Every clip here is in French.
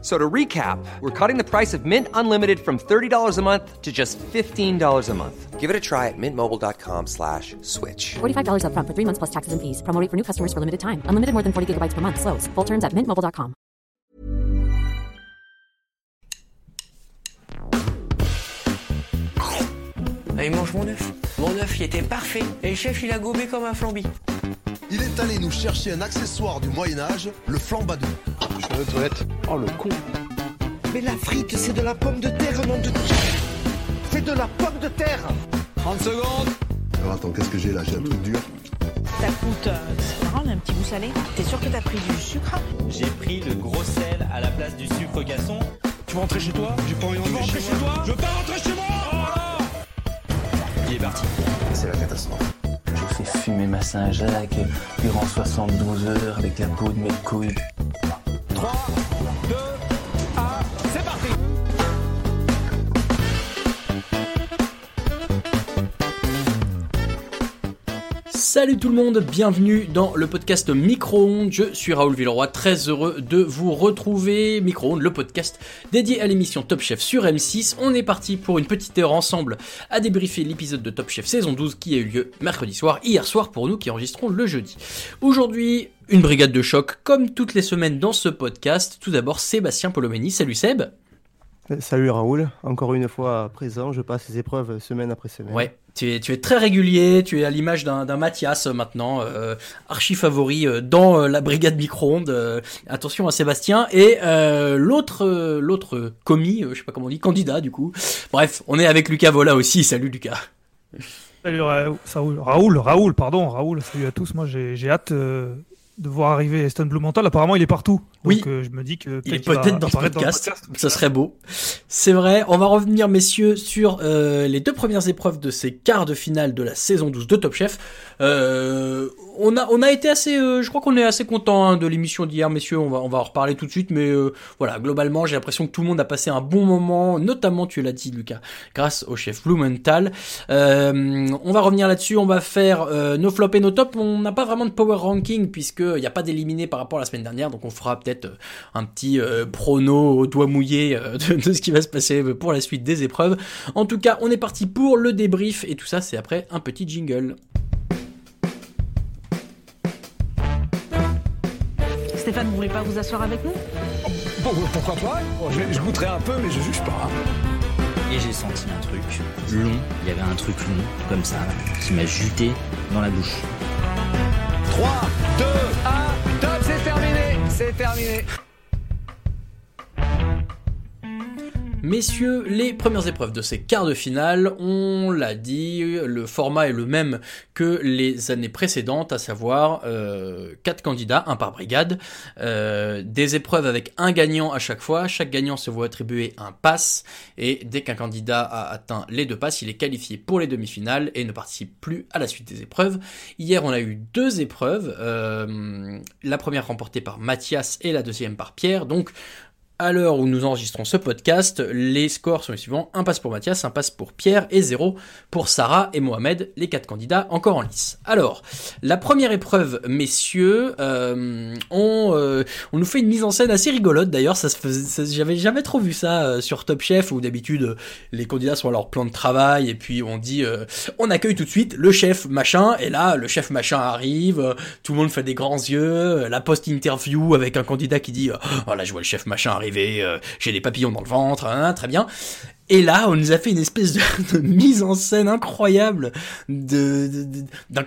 So to recap, we're cutting the price of Mint Unlimited from $30 a month to just $15 a month. Give it a try at mintmobile.com slash switch. $45 upfront for three months plus taxes and fees. Promo rate for new customers for limited time. Unlimited more than 40 gigabytes per month. Slows. Full terms at mintmobile.com. Allez, ah, mange mon œuf. Mon œuf, il était parfait. Et le chef, il a gobé comme un flambi. Il est allé nous chercher un accessoire du Moyen-Âge, le flambadou. Je vais aux toilettes. Oh le con. Mais la frite, c'est de la pomme de terre, nom de C'est de la pomme de terre 30 secondes Alors attends, qu'est-ce que j'ai là? J'ai un truc dur. Ça coûte, euh, c'est marrant, on a un petit goût salé. T'es sûr que t'as pris du sucre? J'ai pris le gros sel à la place du sucre gasson. Tu veux rentrer chez toi? J'ai pas envie de rentrer chez, toi? Je veux pas rentrer chez moi oh Il est parti. C'est la catastrophe. Je fais fumer ma Saint-Jacques durant 72 heures avec la peau de mes couilles. 3, 2, Salut tout le monde, bienvenue dans le podcast Micro-ondes. Je suis Raoul Villeroy, très heureux de vous retrouver. Micro-ondes, le podcast dédié à l'émission Top Chef sur M6. On est parti pour une petite heure ensemble à débriefer l'épisode de Top Chef saison 12 qui a eu lieu mercredi soir, hier soir pour nous qui enregistrons le jeudi. Aujourd'hui, une brigade de choc comme toutes les semaines dans ce podcast. Tout d'abord, Sébastien Polomeni. Salut Seb. Salut Raoul, encore une fois présent, je passe les épreuves semaine après semaine. Ouais, tu es, tu es très régulier, tu es à l'image d'un Mathias euh, maintenant, euh, archi favori euh, dans euh, la brigade micro-ondes. euh, attention à Sébastien. Et euh, l'autre l'autre commis, je sais pas comment on dit, candidat du coup. Bref, on est avec Lucas Vola aussi. Salut Lucas. Salut Raoul, Raoul, Raoul, pardon, Raoul, salut à tous. Moi, j'ai j'ai hâte euh, de voir arriver Stan Blumenthal. Apparemment, il est partout. Donc, Oui. euh, je me dis que Il est peut-être dans ce podcast. Ça serait beau. C'est vrai. On va revenir, messieurs, sur euh, les deux premières épreuves de ces quarts de finale de la saison 12 de Top Chef. Euh, on a, on a été assez, euh, je crois qu'on est assez content de l'émission d'hier, messieurs. On va, on va en reparler tout de suite, mais euh, voilà, globalement, j'ai l'impression que tout le monde a passé un bon moment, notamment, tu l'as dit, Lucas, grâce au chef Blumenthal. Euh, on va revenir là-dessus. On va faire nos flops et nos tops. On n'a pas vraiment de power ranking puisque il n'y a pas d'éliminé par rapport à la semaine dernière, donc on fera peut-être euh, un petit euh, prono au doigt mouillé euh, de, de ce qui va se passer pour la suite des épreuves. En tout cas, on est parti pour le débrief et tout ça, c'est après un petit jingle. Stéphane, vous voulez pas vous asseoir avec nous? Bon, pourquoi pas? Je, je goûterai un peu, mais je juge pas. Et j'ai senti un truc long. Il y avait un truc long, comme ça, qui m'a juté dans la bouche. 3, 2, 1, top, c'est terminé C'est Messieurs, les premières épreuves de ces quarts de finale, on l'a dit, le format est le même que les années précédentes, à savoir euh, quatre candidats, un par brigade, euh, des épreuves avec un gagnant à chaque fois, chaque gagnant se voit attribuer un pass, et dès qu'un candidat a atteint les deux passes, il est qualifié pour les demi-finales et ne participe plus à la suite des épreuves. Hier, on a eu deux épreuves, euh, la première remportée par Mathias et la deuxième par Pierre, donc à l'heure où nous enregistrons ce podcast, les scores sont les suivants. Un passe pour Mathias, un passe pour Pierre et zéro pour Sarah et Mohamed, les quatre candidats encore en lice. Alors, la première épreuve, messieurs, euh, on, euh, on nous fait une mise en scène assez rigolote d'ailleurs. Ça ça- j'avais jamais trop vu ça euh, sur Top Chef où d'habitude euh, les candidats sont à leur plan de travail et puis on dit euh, on accueille tout de suite le chef machin et là le chef machin arrive, tout le monde fait des grands yeux, la post-interview avec un candidat qui dit euh, oh je vois le chef machin euh, j'ai des papillons dans le ventre, hein, très bien. Et là, on nous a fait une espèce de, mise en scène incroyable. De,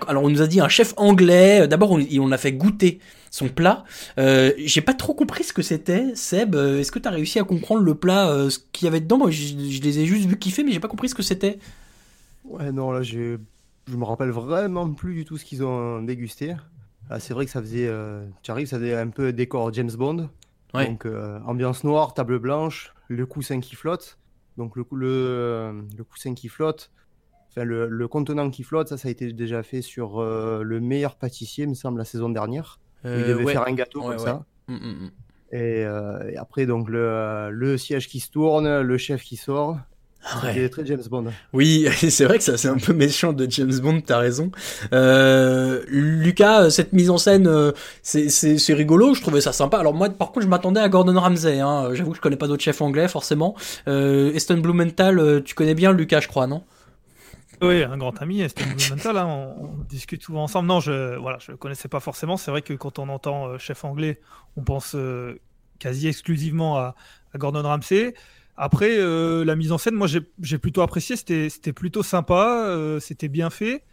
alors, on nous a dit un chef anglais. D'abord, on, a fait goûter son plat. Euh, J'ai pas trop compris ce que c'était. Seb, euh, est-ce que t'as réussi à comprendre le plat, euh, ce qu'il y avait dedans? Moi, je, les ai juste vu kiffer, mais j'ai pas compris ce que c'était. Ouais, non, là, je me rappelle vraiment plus du tout ce qu'ils ont dégusté. Là, c'est vrai que ça faisait, euh, tu arrives, ça faisait un peu décor James Bond. Ouais. Donc, euh, ambiance noire, table blanche, le coussin qui flotte. Donc, le, le, euh, le coussin qui flotte, enfin, le, le contenant qui flotte, ça, ça a été déjà fait sur euh, le meilleur pâtissier, me semble, la saison dernière. il devait ouais. faire un gâteau Ouais, comme ça. Mm, mm, mm. Et, et après, donc, le, le siège qui se tourne, le chef qui sort. Ouais. C'est très James Bond. Oui, c'est vrai que ça c'est un peu méchant de James Bond, t'as raison. Euh, Lucas, cette mise en scène, euh, c'est rigolo, je trouvais ça sympa. Alors moi, par contre, je m'attendais à Gordon Ramsay. Hein. J'avoue que je connais pas d'autres chefs anglais, forcément. Euh, Eston Blumenthal, euh, tu connais bien Lucas, je crois, non? Oui, un grand ami, c'était Blumenthal, hein, on, on discute souvent ensemble. Non, je voilà, je connaissais pas forcément. C'est vrai que quand on entend euh, chef anglais, on pense euh, quasi exclusivement à, à Gordon Ramsay. Après, euh, la mise en scène, moi, j'ai plutôt apprécié. C'était plutôt sympa, euh, c'était bien fait.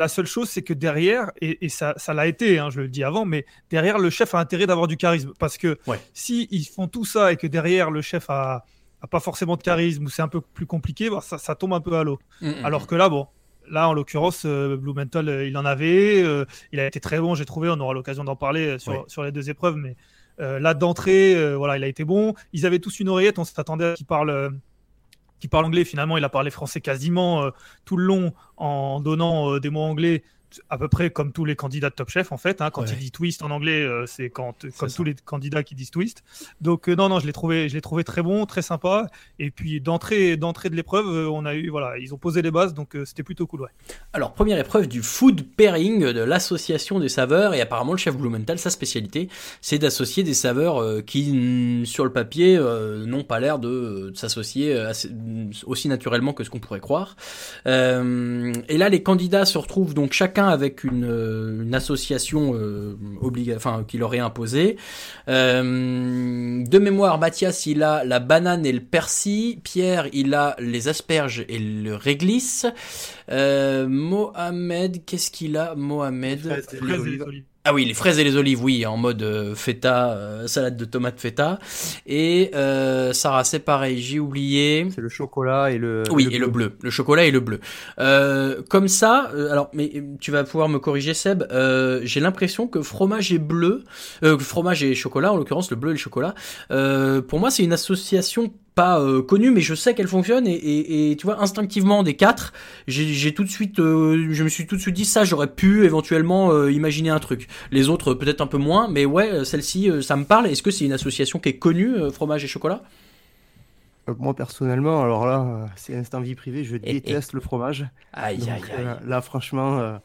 La seule chose, c'est que derrière, et, et ça l'a été, hein, je le dis avant, mais derrière, le chef a intérêt d'avoir du charisme. Parce que si ils font tout ça et que derrière, le chef a, a pas forcément de charisme ou c'est un peu plus compliqué, bah, ça, ça tombe un peu à l'eau. Mhm. Alors que là, bon, là, en l'occurrence, euh, Blumenthal, euh, il en avait. euh, il a été très bon, j'ai trouvé. On aura l'occasion d'en parler sur, Oui. sur les deux épreuves. Mais là, d'entrée, euh, voilà, il a été bon. Ils avaient tous une oreillette. On s'attendait à qu'il parle. euh, qu'il parle anglais, finalement, il a parlé français quasiment euh, tout le long en donnant euh, des mots anglais, à peu près comme tous les candidats de Top Chef, en fait. hein. quand Ouais. il dit twist en anglais, euh, c'est quand, comme tous les candidats qui disent twist. Donc, euh, non, non, je l'ai trouvé, je l'ai trouvé très bon, très sympa. Et puis, d'entrée, d'entrée de l'épreuve, euh, on a eu, voilà, ils ont posé les bases, donc euh, c'était plutôt cool, ouais. Alors, première épreuve du food pairing de l'association des saveurs, et apparemment le chef Blumenthal, sa spécialité, c'est d'associer des saveurs qui, sur le papier, n'ont pas l'air de, de s'associer aussi naturellement que ce qu'on pourrait croire. Et là, les candidats se retrouvent donc chacun avec une, euh, une association euh, obliga- enfin, qui leur est imposée. Euh, de mémoire, Mathias, il a la banane et le persil. Pierre, il a les asperges et le réglisse. Mohamed, qu'est-ce qu'il a? Mohamed Fraises et les olives. Ah oui, les fraises et les olives, oui, en mode euh, feta, euh, salade de tomates feta. Et euh, Sarah, c'est pareil, j'ai oublié. C'est le chocolat et le. Oui, et le bleu, le chocolat et le bleu. Euh, comme ça, euh, alors, mais tu vas pouvoir me corriger, Seb. euh, j'ai l'impression que fromage et bleu, euh, fromage et chocolat, en l'occurrence le bleu et le chocolat. euh, pour moi, c'est une association pas euh, connue, mais je sais qu'elle fonctionne et, et, et tu vois instinctivement des quatre, j'ai tout de suite, euh, je me suis tout de suite dit ça, j'aurais pu éventuellement euh, imaginer un truc. Les autres peut-être un peu moins, mais ouais, celle-ci, ça me parle. Est-ce que c'est une association qui est connue, fromage et chocolat? Moi personnellement, alors là, c'est instant vie privée, je déteste le fromage. Aïe, Donc, aïe, aïe. là, franchement,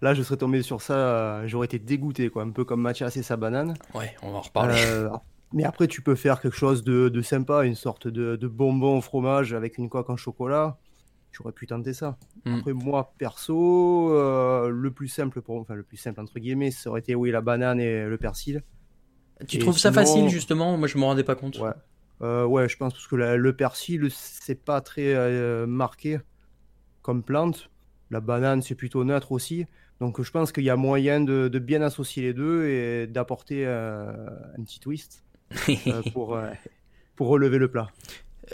là, je serais tombé sur ça, euh, j'aurais été dégoûté, quoi, un peu comme Mathias et sa banane. Ouais, on va en reparler. Euh, mais après, tu peux faire quelque chose de, de sympa, une sorte de, de bonbon au fromage avec une coque en chocolat. J'aurais pu tenter ça. Mm. Après, moi, perso, euh, le plus simple pour enfin le plus simple entre guillemets, ça aurait été oui la banane et le persil. Tu Et trouves ça facile justement? Moi je me rendais pas compte. Ouais. Euh, ouais, je pense parce que la- le persil, c'est pas très euh, marqué comme plante. La banane, c'est plutôt neutre aussi. Donc je pense qu'il y a moyen de, de bien associer les deux et d'apporter euh, un petit twist pour, euh, pour relever le plat.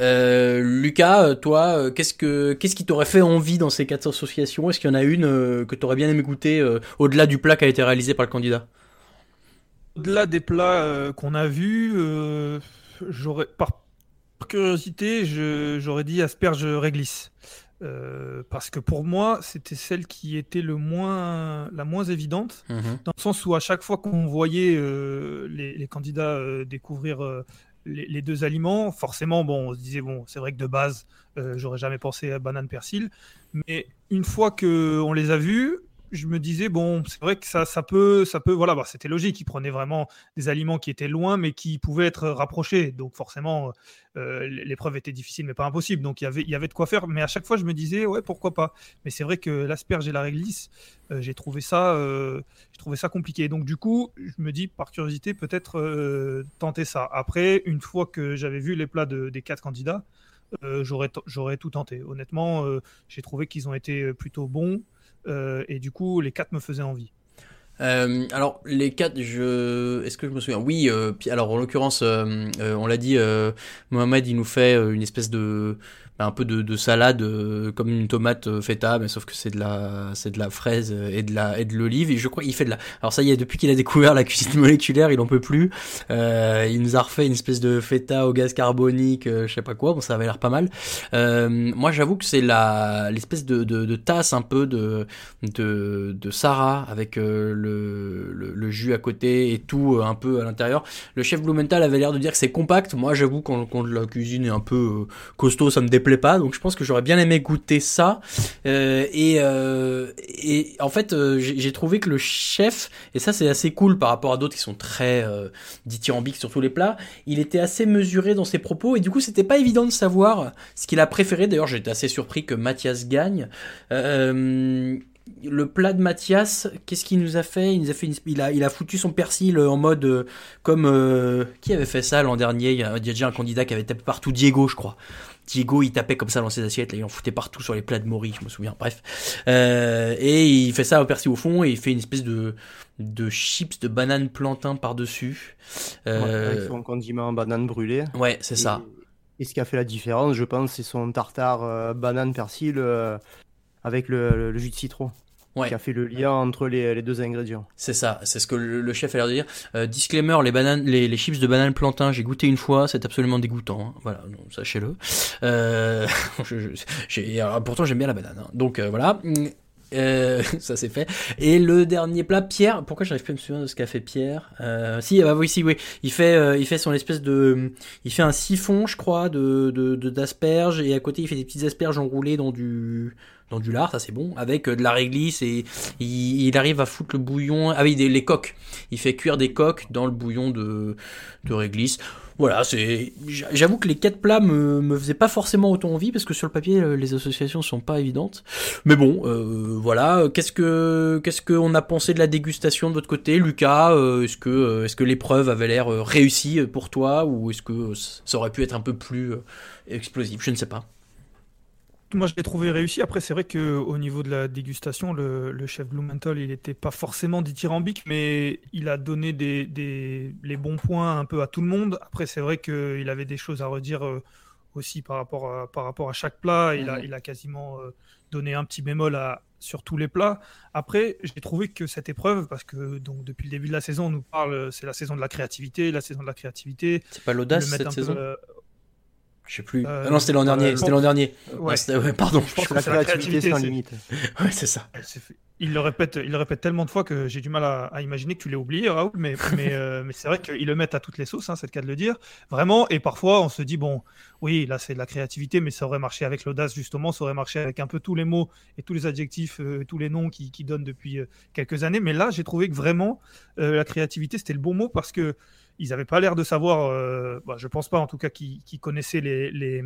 Euh, Lucas, euh, toi, euh, qu'est-ce que qu'est-ce qui t'aurait fait envie dans ces quatre associations? Est-ce qu'il y en a une euh, que t'aurais bien aimé goûter euh, au-delà du plat qui a été réalisé par le candidat? Au-delà des plats euh, qu'on a vus, euh, j'aurais, par curiosité, j'aurais dit asperge réglisse. Euh, parce que pour moi, c'était celle qui était le moins, la moins évidente, Mhm. dans le sens où à chaque fois qu'on voyait euh, les, les candidats euh, découvrir les, les deux aliments, forcément, bon, on se disait, bon, c'est vrai que de base, j'aurais jamais pensé à banane persil, mais une fois que on les a vus, je me disais bon, c'est vrai que ça, ça peut, ça peut, voilà, bah, c'était logique. Ils prenaient vraiment des aliments qui étaient loin, mais qui pouvaient être rapprochés. Donc forcément, euh, l'épreuve était difficile, mais pas impossible. Donc il y avait, il y avait de quoi faire. Mais à chaque fois, je me disais ouais, pourquoi pas. Mais c'est vrai que l'asperge et la réglisse, euh, j'ai trouvé ça, euh, j'ai trouvé ça compliqué. Donc du coup, je me dis par curiosité peut-être tenter ça. Après, une fois que j'avais vu les plats de- des quatre candidats. j'aurais j'aurais tout tenté. Honnêtement, j'ai trouvé qu'ils ont été plutôt bons et du coup, les quatre me faisaient envie. Euh, alors les quatre, je, est-ce que je me souviens? Oui. euh, alors en l'occurrence, euh, euh, on l'a dit, euh, Mohamed, il nous fait euh, une espèce de un peu de, de salade euh, comme une tomate euh, feta mais sauf que c'est de la c'est de la fraise et de la et de l'olive et je crois il fait de la alors ça y est depuis qu'il a découvert la cuisine moléculaire il en peut plus. Euh, il nous a refait une espèce de feta au gaz carbonique euh, je sais pas quoi bon ça avait l'air pas mal. Euh, moi j'avoue que c'est la l'espèce de, de, de tasse un peu de de, de Sarah avec le, le, le jus à côté et tout un peu à l'intérieur. Le chef Blumenthal avait l'air de dire que c'est compact. Moi j'avoue quand, quand la cuisine est un peu costaud ça me déplaît pas, donc je pense que j'aurais bien aimé goûter ça. Euh, et, euh, et en fait, euh, j'ai trouvé que le chef, et ça c'est assez cool par rapport à d'autres qui sont très dithyrambiques sur tous les plats, il était assez mesuré dans ses propos, et du coup c'était pas évident de savoir ce qu'il a préféré. D'ailleurs, j'étais assez surpris que Mathias gagne. Le plat de Mathias, qu'est-ce qu'il nous a fait? Il a fait, il a, il a foutu son persil en mode comme qui avait fait ça l'an dernier? Il y a déjà un candidat qui avait tapé partout Diego, je crois. Diego, il tapait comme ça dans ses assiettes, là, il en foutait partout sur les plats de Maury, je me souviens. Bref, euh, et il fait ça au persil au fond et il fait une espèce de de chips de banane plantain par dessus. Euh... Ouais, son condiment banane brûlée. Ouais, c'est ça. Et ce qui a fait la différence, je pense, c'est son tartare euh, banane persil euh, avec le, le, le, jus de citron. Ouais. Qui a fait le lien entre les, les deux ingrédients. C'est ça, c'est ce que le, le, chef a l'air de dire. Euh, disclaimer, les bananes, les, les, chips de banane plantain, j'ai goûté une fois, c'est absolument dégoûtant. Hein. Voilà, sachez-le. Euh, je, pourtant j'aime bien la banane. Hein. Donc euh, voilà. Euh, ça c'est fait. Et le dernier plat, Pierre. Pourquoi j'arrive plus à me souvenir de ce qu'a fait Pierre? Euh, Si, bah oui, si, oui. Il fait, euh, il fait son espèce de, il fait un siphon, je crois, de d'asperges de, et à côté il fait des petites asperges enroulées dans du, dans du lard, ça c'est bon, avec euh, de la réglisse et il, il, arrive à foutre le bouillon. Ah oui, des, les coques. Il fait cuire des coques dans le bouillon de, de réglisse. Voilà, c'est. J'avoue que les quatre plats me, me faisaient pas forcément autant envie parce que sur le papier les associations sont pas évidentes. Mais bon, euh, voilà. Qu'est-ce que qu'est-ce qu'on a pensé de la dégustation de votre côté, Lucas euh, Est-ce que est-ce que l'épreuve avait l'air réussie pour toi ou est-ce que ça aurait pu être un peu plus explosif Je ne sais pas. Moi, je l'ai trouvé réussi. Après, c'est vrai qu'au niveau de la dégustation, le, le chef Blumenthal, il n'était pas forcément dithyrambique, mais il a donné des, des, les bons points un peu à tout le monde. Après, c'est vrai qu'il avait des choses à redire aussi par rapport à, par rapport à chaque plat. Il, mmh. a, il a quasiment donné un petit bémol à, sur tous les plats. Après, j'ai trouvé que cette épreuve, parce que donc depuis le début de la saison, on nous parle, c'est la saison de la créativité, la saison de la créativité. C'est pas l'audace cette saison? Peu, je sais plus. Euh, ah non, c'était l'an dernier. Euh, c'était l'an dernier. Ouais. ouais pardon. Je pense que la créativité sans limite. ouais, c'est ça. Il le répète, il le répète tellement de fois que j'ai du mal à, à, imaginer que tu l'aies oublié, Raoul. Mais, mais, euh, mais c'est vrai qu'ils le mettent à toutes les sauces, hein, c'est le cas de le dire. Vraiment. Et parfois, on se dit bon, oui, là c'est de la créativité, mais ça aurait marché avec l'audace justement. Ça aurait marché avec un peu tous les mots et tous les adjectifs, euh, tous les noms qui, qui donnent depuis euh, quelques années. Mais là, j'ai trouvé que vraiment la créativité c'était le bon mot parce que ils n'avaient pas l'air de savoir, euh, bah, je pense pas en tout cas qu'ils qu connaissaient les, les,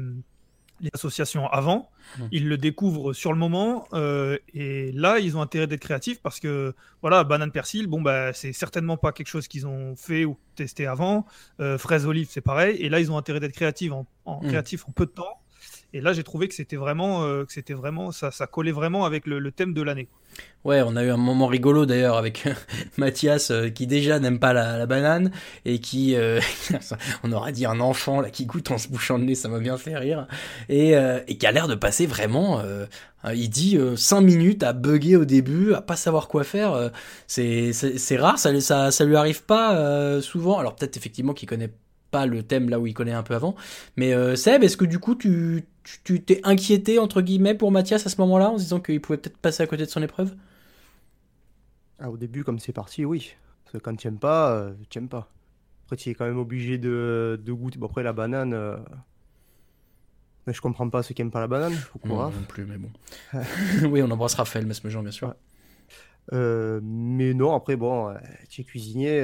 les, associations avant. Mmh. Ils le découvrent sur le moment euh, et là ils ont intérêt d'être créatifs parce que voilà, banane persil, bon bah c'est certainement pas quelque chose qu'ils ont fait ou testé avant. Euh, fraise olive c'est pareil et là ils ont intérêt d'être créatifs en, en, mmh. créatifs en peu de temps. Et là j'ai trouvé que c'était vraiment, euh, que c'était vraiment, ça, ça collait vraiment avec le, thème de l'année. Ouais, on a eu un moment rigolo d'ailleurs avec Mathias euh, qui déjà n'aime pas la, banane et qui, euh, on aura dit un enfant là qui goûte en se bouchant le nez, ça m'a bien fait rire et, qui a l'air de passer vraiment. Euh, il dit 5 minutes à bugger au début, à pas savoir quoi faire. c'est c'est rare, ça, ça ça lui arrive pas souvent. Alors peut-être effectivement qu'il connaît pas le thème là où il connaît un peu avant. Mais euh, Seb, est-ce que du coup tu tu t'es inquiété entre guillemets pour Mathias à ce moment-là en se disant qu'il pouvait peut-être passer à côté de son épreuve? Ah, Au début, comme c'est parti, oui. Parce que quand tu n'aimes pas, euh, tu n'aimes pas. Après, tu es quand même obligé de, de goûter. Bon, après, la banane. Euh... Mais je comprends pas ceux qui n'aiment pas la banane. Non, non plus, mais bon. oui, on embrasse Raphaël Mesmejean, bien sûr. Ouais. Euh, mais non, après, bon, tu es cuisinier.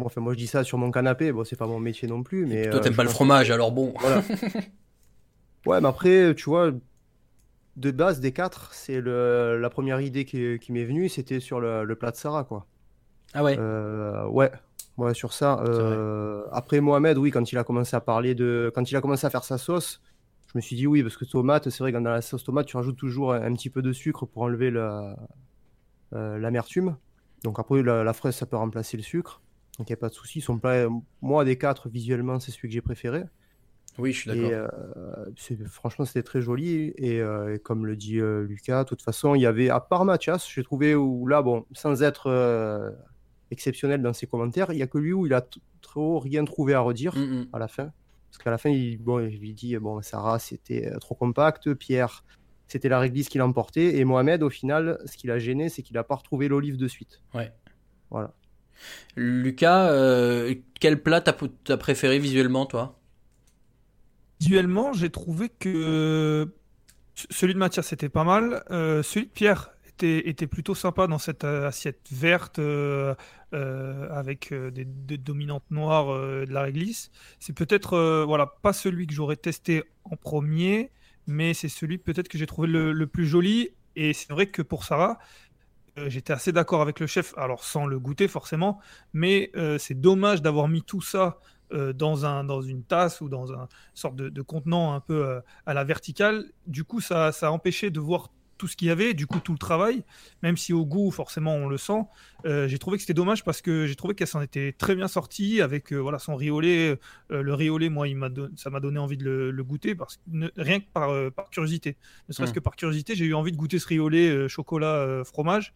Bon, enfin, moi je dis ça sur mon canapé, bon, c'est pas mon métier non plus. Mais, toi, t'aimes euh, pas le fromage, que... alors bon. Voilà. ouais, mais après, tu vois, de base, des quatre, c'est la première idée qui, qui m'est venue, c'était sur le... le, plat de Sarah, quoi. Ah ouais euh, Ouais, ouais, sur ça. Euh... Après, Mohamed, oui, quand il a commencé à parler de. Quand il a commencé à faire sa sauce, je me suis dit oui, parce que tomate, c'est vrai que dans la sauce tomate, tu rajoutes toujours un petit peu de sucre pour enlever l'amertume. Donc après, la, la fraise, ça peut remplacer le sucre. Donc il n'y a pas de souci. Son plat, moi des quatre, visuellement, c'est celui que j'ai préféré. Oui, je suis Et d'accord. euh, c'est- franchement, c'était très joli. Et, euh, et comme le dit euh, Lucas, de toute façon, il y avait, à part Mathias, j'ai trouvé où là, bon, sans être euh, exceptionnel dans ses commentaires, il n'y a que lui où il a trop rien trouvé à redire Mm, mm. à la fin. Parce qu'à la fin, il, bon, il lui dit, bon, Sarah, c'était euh, trop compact. Pierre, c'était la réglisse qui l'emportait. Et Mohamed, au final, ce qui l'a gêné, c'est qu'il n'a pas retrouvé l'olive de suite. Ouais. Voilà. Lucas, euh, quel plat t'as préféré visuellement, toi? Visuellement, j'ai trouvé que celui de Mathias c'était pas mal. Euh, celui de Pierre était, plutôt sympa dans cette euh, assiette verte avec des, dominantes noires de la réglisse. C'est peut-être voilà pas celui que j'aurais testé en premier, mais c'est celui peut-être que j'ai trouvé le, plus joli. Et c'est vrai que pour Sarah, j'étais assez d'accord avec le chef, alors sans le goûter forcément, mais euh, c'est dommage d'avoir mis tout ça euh, dans, un, dans une tasse ou dans un sorte de, contenant un peu euh, à la verticale. Du coup, ça, ça a empêché de voir tout ce qu'il y avait, du coup tout le travail, même si au goût forcément on le sent. Euh, j'ai trouvé que c'était dommage parce que j'ai trouvé qu'elle s'en était très bien sortie avec euh, voilà son lait. Euh, le lait, moi, il m'a don- ça m'a donné envie de le, le goûter parce que ne- rien que par, par curiosité. Ne serait-ce Mm. que par curiosité, j'ai eu envie de goûter ce euh, chocolat, fromage.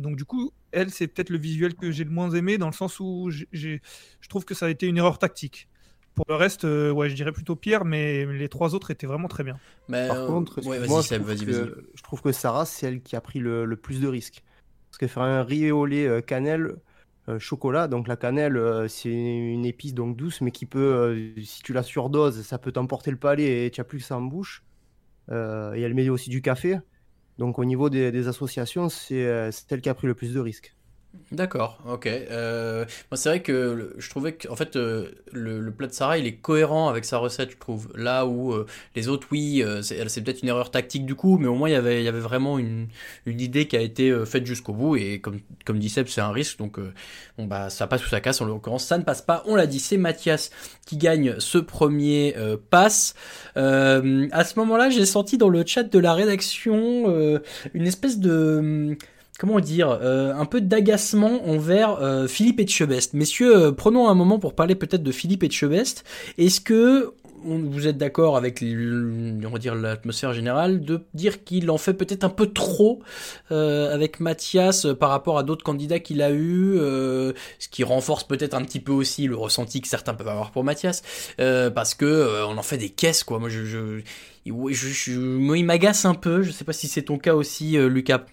Donc du coup, elle, c'est peut-être le visuel que j'ai le moins aimé dans le sens où je trouve que ça a été une erreur tactique. Pour le reste, euh, ouais, je dirais plutôt Pierre, mais les trois autres étaient vraiment très bien. Mais, Par euh, contre, ouais, vas-y, je, Seb, trouve que, vas-y. je trouve que Sarah, c'est elle qui a pris le, le plus de risques. Parce que faire un riz au lait euh, cannelle, euh, chocolat, donc la cannelle, euh, c'est une épice donc douce, mais qui peut, euh, si tu la surdoses, ça peut t'emporter le palais et tu n'as plus que ça en bouche. Euh, et elle met aussi du café. Donc au niveau des, des associations, c'est euh, c'est elle qui a pris le plus de risques. D'accord, ok. Euh, moi, c'est vrai que je trouvais que, en fait, euh, le, plat de Sarah, il est cohérent avec sa recette, je trouve. Là où euh, les autres, oui, c'est peut-être une erreur tactique du coup, mais au moins il y avait, vraiment une, idée qui a été faite jusqu'au bout. Et comme, comme dit Seb, c'est un risque, donc bon bah ça passe ou ça casse. En l'occurrence, ça ne passe pas. On l'a dit, c'est Mathias qui gagne ce premier pass. À ce moment-là, j'ai senti dans le chat de la rédaction une espèce de comment dire, euh, un peu d'agacement envers euh, Philippe Etchebest. Messieurs, euh, prenons un moment pour parler peut-être de Philippe Etchebest. Est-ce que vous êtes d'accord avec l'atmosphère générale de dire qu'il en fait peut-être un peu trop avec Mathias par rapport à d'autres candidats qu'il a eu, ce qui renforce peut-être un petit peu aussi le ressenti que certains peuvent avoir pour Mathias, parce que on en fait des caisses quoi. Moi, je, je, il m'agace un peu. Je sais pas si c'est ton cas aussi, Lucas.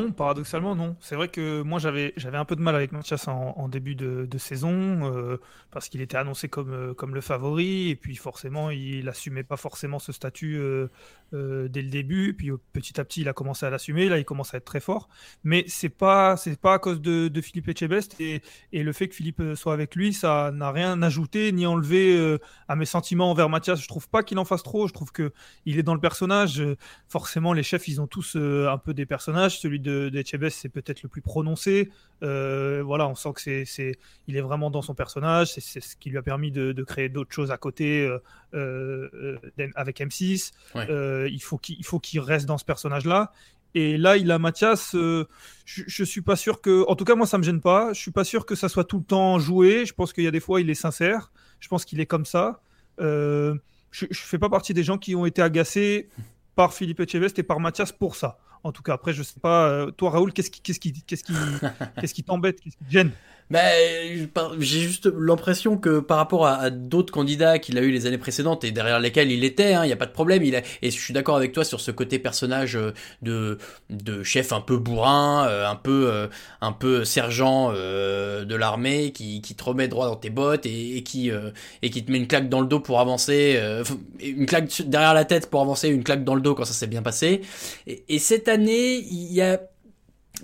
Non, paradoxalement, non. C'est vrai que moi, j'avais un peu de mal avec Mathias en, début de, saison, euh, parce qu'il était annoncé comme, euh, comme le favori, et puis forcément, il assumait pas forcément ce statut euh, euh, dès le début, puis euh, petit à petit, il a commencé à l'assumer, là, il commence à être très fort. Mais c'est pas, c'est pas à cause de, de Philippe Etchebest, et, et le fait que Philippe euh, soit avec lui, ça n'a rien ajouté ni enlevé euh, à mes sentiments envers Mathias. Je trouve pas qu'il en fasse trop, je trouve que il est dans le personnage. Forcément, les chefs, ils ont tous euh, un peu des personnages. Celui de c'est peut-être le plus prononcé. Voilà, on sent que c'est, c'est, il est vraiment dans son personnage. C'est, c'est ce qui lui a permis de, de créer d'autres choses à côté avec M6. Ouais. Euh, il faut qu'il, qu'il reste dans ce personnage-là. Et là, il a Mathias. euh, je, je suis pas sûr que, en tout cas, moi, ça me gêne pas. Je suis pas sûr que ça soit tout le temps joué. Je pense qu'il y a des fois, il est sincère. Je pense qu'il est comme ça. Euh, je, je fais pas partie des gens qui ont été agacés par Philippe Etchebest et par Mathias pour ça. En tout cas, après, je sais pas. toi, Raoul, qu'est-ce qui, qu'est-ce qui, qu'est-ce qui, qu'est-ce qui t'embête, qu'est-ce qui te gêne? Je par- j'ai juste l'impression que par rapport à, d'autres candidats qu'il a eu les années précédentes et derrière lesquels il était, il n'y a pas de problème. Il a, et je suis d'accord avec toi sur ce côté personnage euh, de, de chef un peu bourrin, euh, un peu, euh, un peu sergent euh, de l'armée qui, qui te remet droit dans tes bottes et, et qui, euh, et qui te met une claque dans le dos pour avancer, euh, une claque derrière la tête pour avancer, une claque dans le dos quand ça s'est bien passé. Et, et cette année, il y a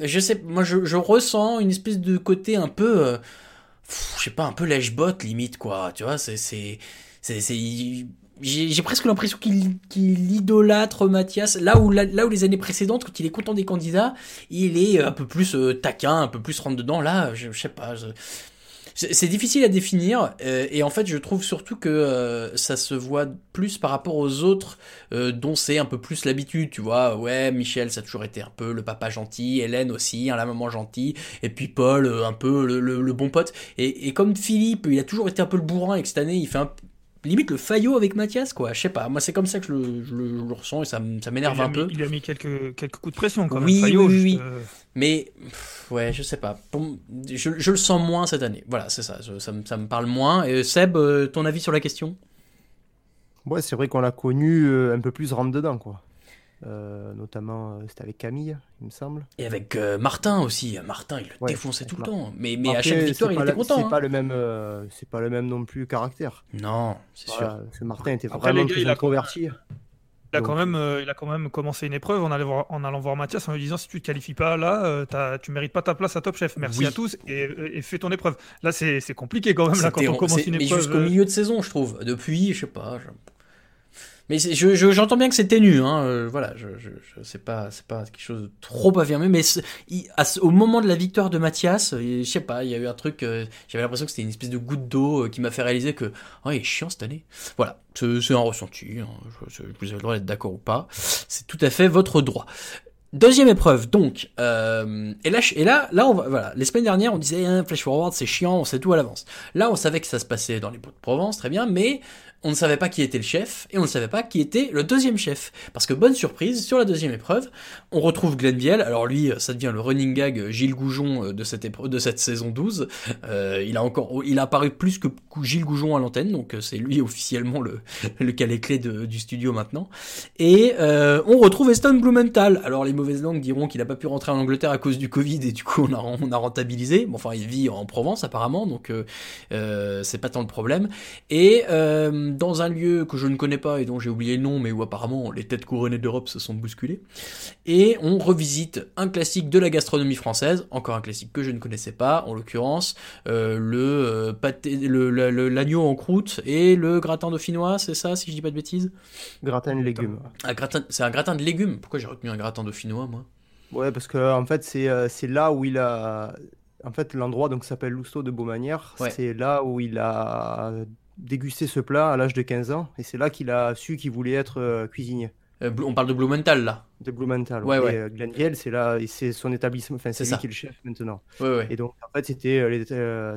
je sais, moi je, ressens une espèce de côté un peu, euh, je sais pas, un peu lèche-botte limite quoi, tu vois, c'est, c'est, c'est, j'ai, presque l'impression qu'il, idolâtre Mathias, là où, là, où les années précédentes, quand il est content des candidats, il est un peu plus euh, taquin, un peu plus rentre dedans, là, je, je sais pas, c'est difficile à définir euh, et en fait je trouve surtout que euh, ça se voit plus par rapport aux autres euh, dont c'est un peu plus l'habitude tu vois. Ouais Michel ça a toujours été un peu le papa gentil Hélène aussi hein, la maman gentille et puis Paul un peu le, le- le bon pote. Et, et comme Philippe il a toujours été un peu le bourrin et que cette année il fait un limite le Fayot avec Mathias, quoi. Je sais pas, moi c'est comme ça que je le, je le- je le ressens et ça, ça m'énerve un mis, peu. il a mis quelques, quelques coups de pression quand Oui, même. Oui, oui, euh, Mais pff, ouais, je sais pas. Je, je le sens moins cette année. Voilà, c'est ça. ça, me- ça me parle moins. Et Seb, euh, ton avis sur la question? Ouais, c'est vrai qu'on l'a connu euh, un peu plus rentre dedans, quoi. Euh, notamment, euh, c'était avec Camille, il me semble. Et avec euh, Martin aussi. Martin, il le Ouais, défonçait tout le temps. Mais, mais à chaque victoire, il était la- content. C'est hein. pas le même, euh, c'est pas le même non plus caractère. Non, c'est sûr. Voilà, ce Martin était Après, vraiment gars, plus il a- introverti. Il a, quand même, euh, il a quand même commencé une épreuve en allant voir, en allant voir Mathias en lui disant si tu te qualifies pas là, euh, tu mérites pas ta place à Top Chef. Merci Oui. à tous et, et fais ton épreuve. Là, c'est c'est compliqué quand même là, quand on commence c'est- une mais épreuve. jusqu'au euh, milieu de saison, je trouve. Depuis, je sais pas. je- Mais c'est- je- je- j'entends bien que c'est ténu, hein. euh, voilà, je, je, je- c'est pas, c'est pas quelque chose de trop affirmé, mais il- à au moment de la victoire de Mathias, euh, je sais pas, il y a eu un truc, euh, j'avais l'impression que c'était une espèce de goutte d'eau euh, qui m'a fait réaliser que, oh, il est chiant cette année. Voilà, c'est un ressenti. hein, vous avez le droit d'être d'accord ou pas, c'est tout à fait votre droit. Deuxième épreuve, donc, euh, et là, et là, là, on va, voilà, les semaines dernières, on disait, hein, Flash Forward, c'est chiant, on sait tout à l'avance. Là, on savait que ça se passait dans les pots de Provence, très bien, mais on ne savait pas qui était le chef, et on ne savait pas qui était le deuxième chef. Parce que, bonne surprise, sur la deuxième épreuve, on retrouve Glenn Alors lui, ça devient le running gag euh, Gilles Goujon euh, de cette, épreuve, de cette saison 12. Euh, il a encore, il a apparu plus que Gilles Goujon à l'antenne, donc euh, c'est lui officiellement le, le calé clé de- du studio maintenant. Et on retrouve Eston Blumenthal. Alors les mauvaises langues diront qu'il n'a pas pu rentrer en Angleterre à cause du Covid et du coup on a, on a rentabilisé. Bon, enfin il vit en Provence apparemment, donc euh, c'est pas tant le problème. Et dans un lieu que je ne connais pas et dont j'ai oublié le nom, mais où apparemment les têtes couronnées d'Europe se sont bousculées. Et on revisite un classique de la gastronomie française, encore un classique que je ne connaissais pas, en l'occurrence euh, le euh, le- le- le- l'agneau en croûte et le gratin dauphinois, c'est ça si je dis pas de bêtises? Gratin de légumes. un gratin, c'est un gratin de légumes. Pourquoi j'ai retenu un gratin dauphinois, moi? Ouais, parce que en fait, c'est euh, c'est là où il a. En fait, l'endroit donc s'appelle Lousteau de Beaumanière. Ouais. C'est là où il a dégusté ce plat à l'âge de 15 ans. Et c'est là qu'il a su qu'il voulait être euh, cuisinier. Euh, On parle de Blumenthal, là. De Blumenthal. Ouais, ouais. Euh, Glenville, c'est là, c'est son établissement. Enfin, c'est lui ça. qui est le chef maintenant. Ouais, ouais. Et donc, en fait, c'était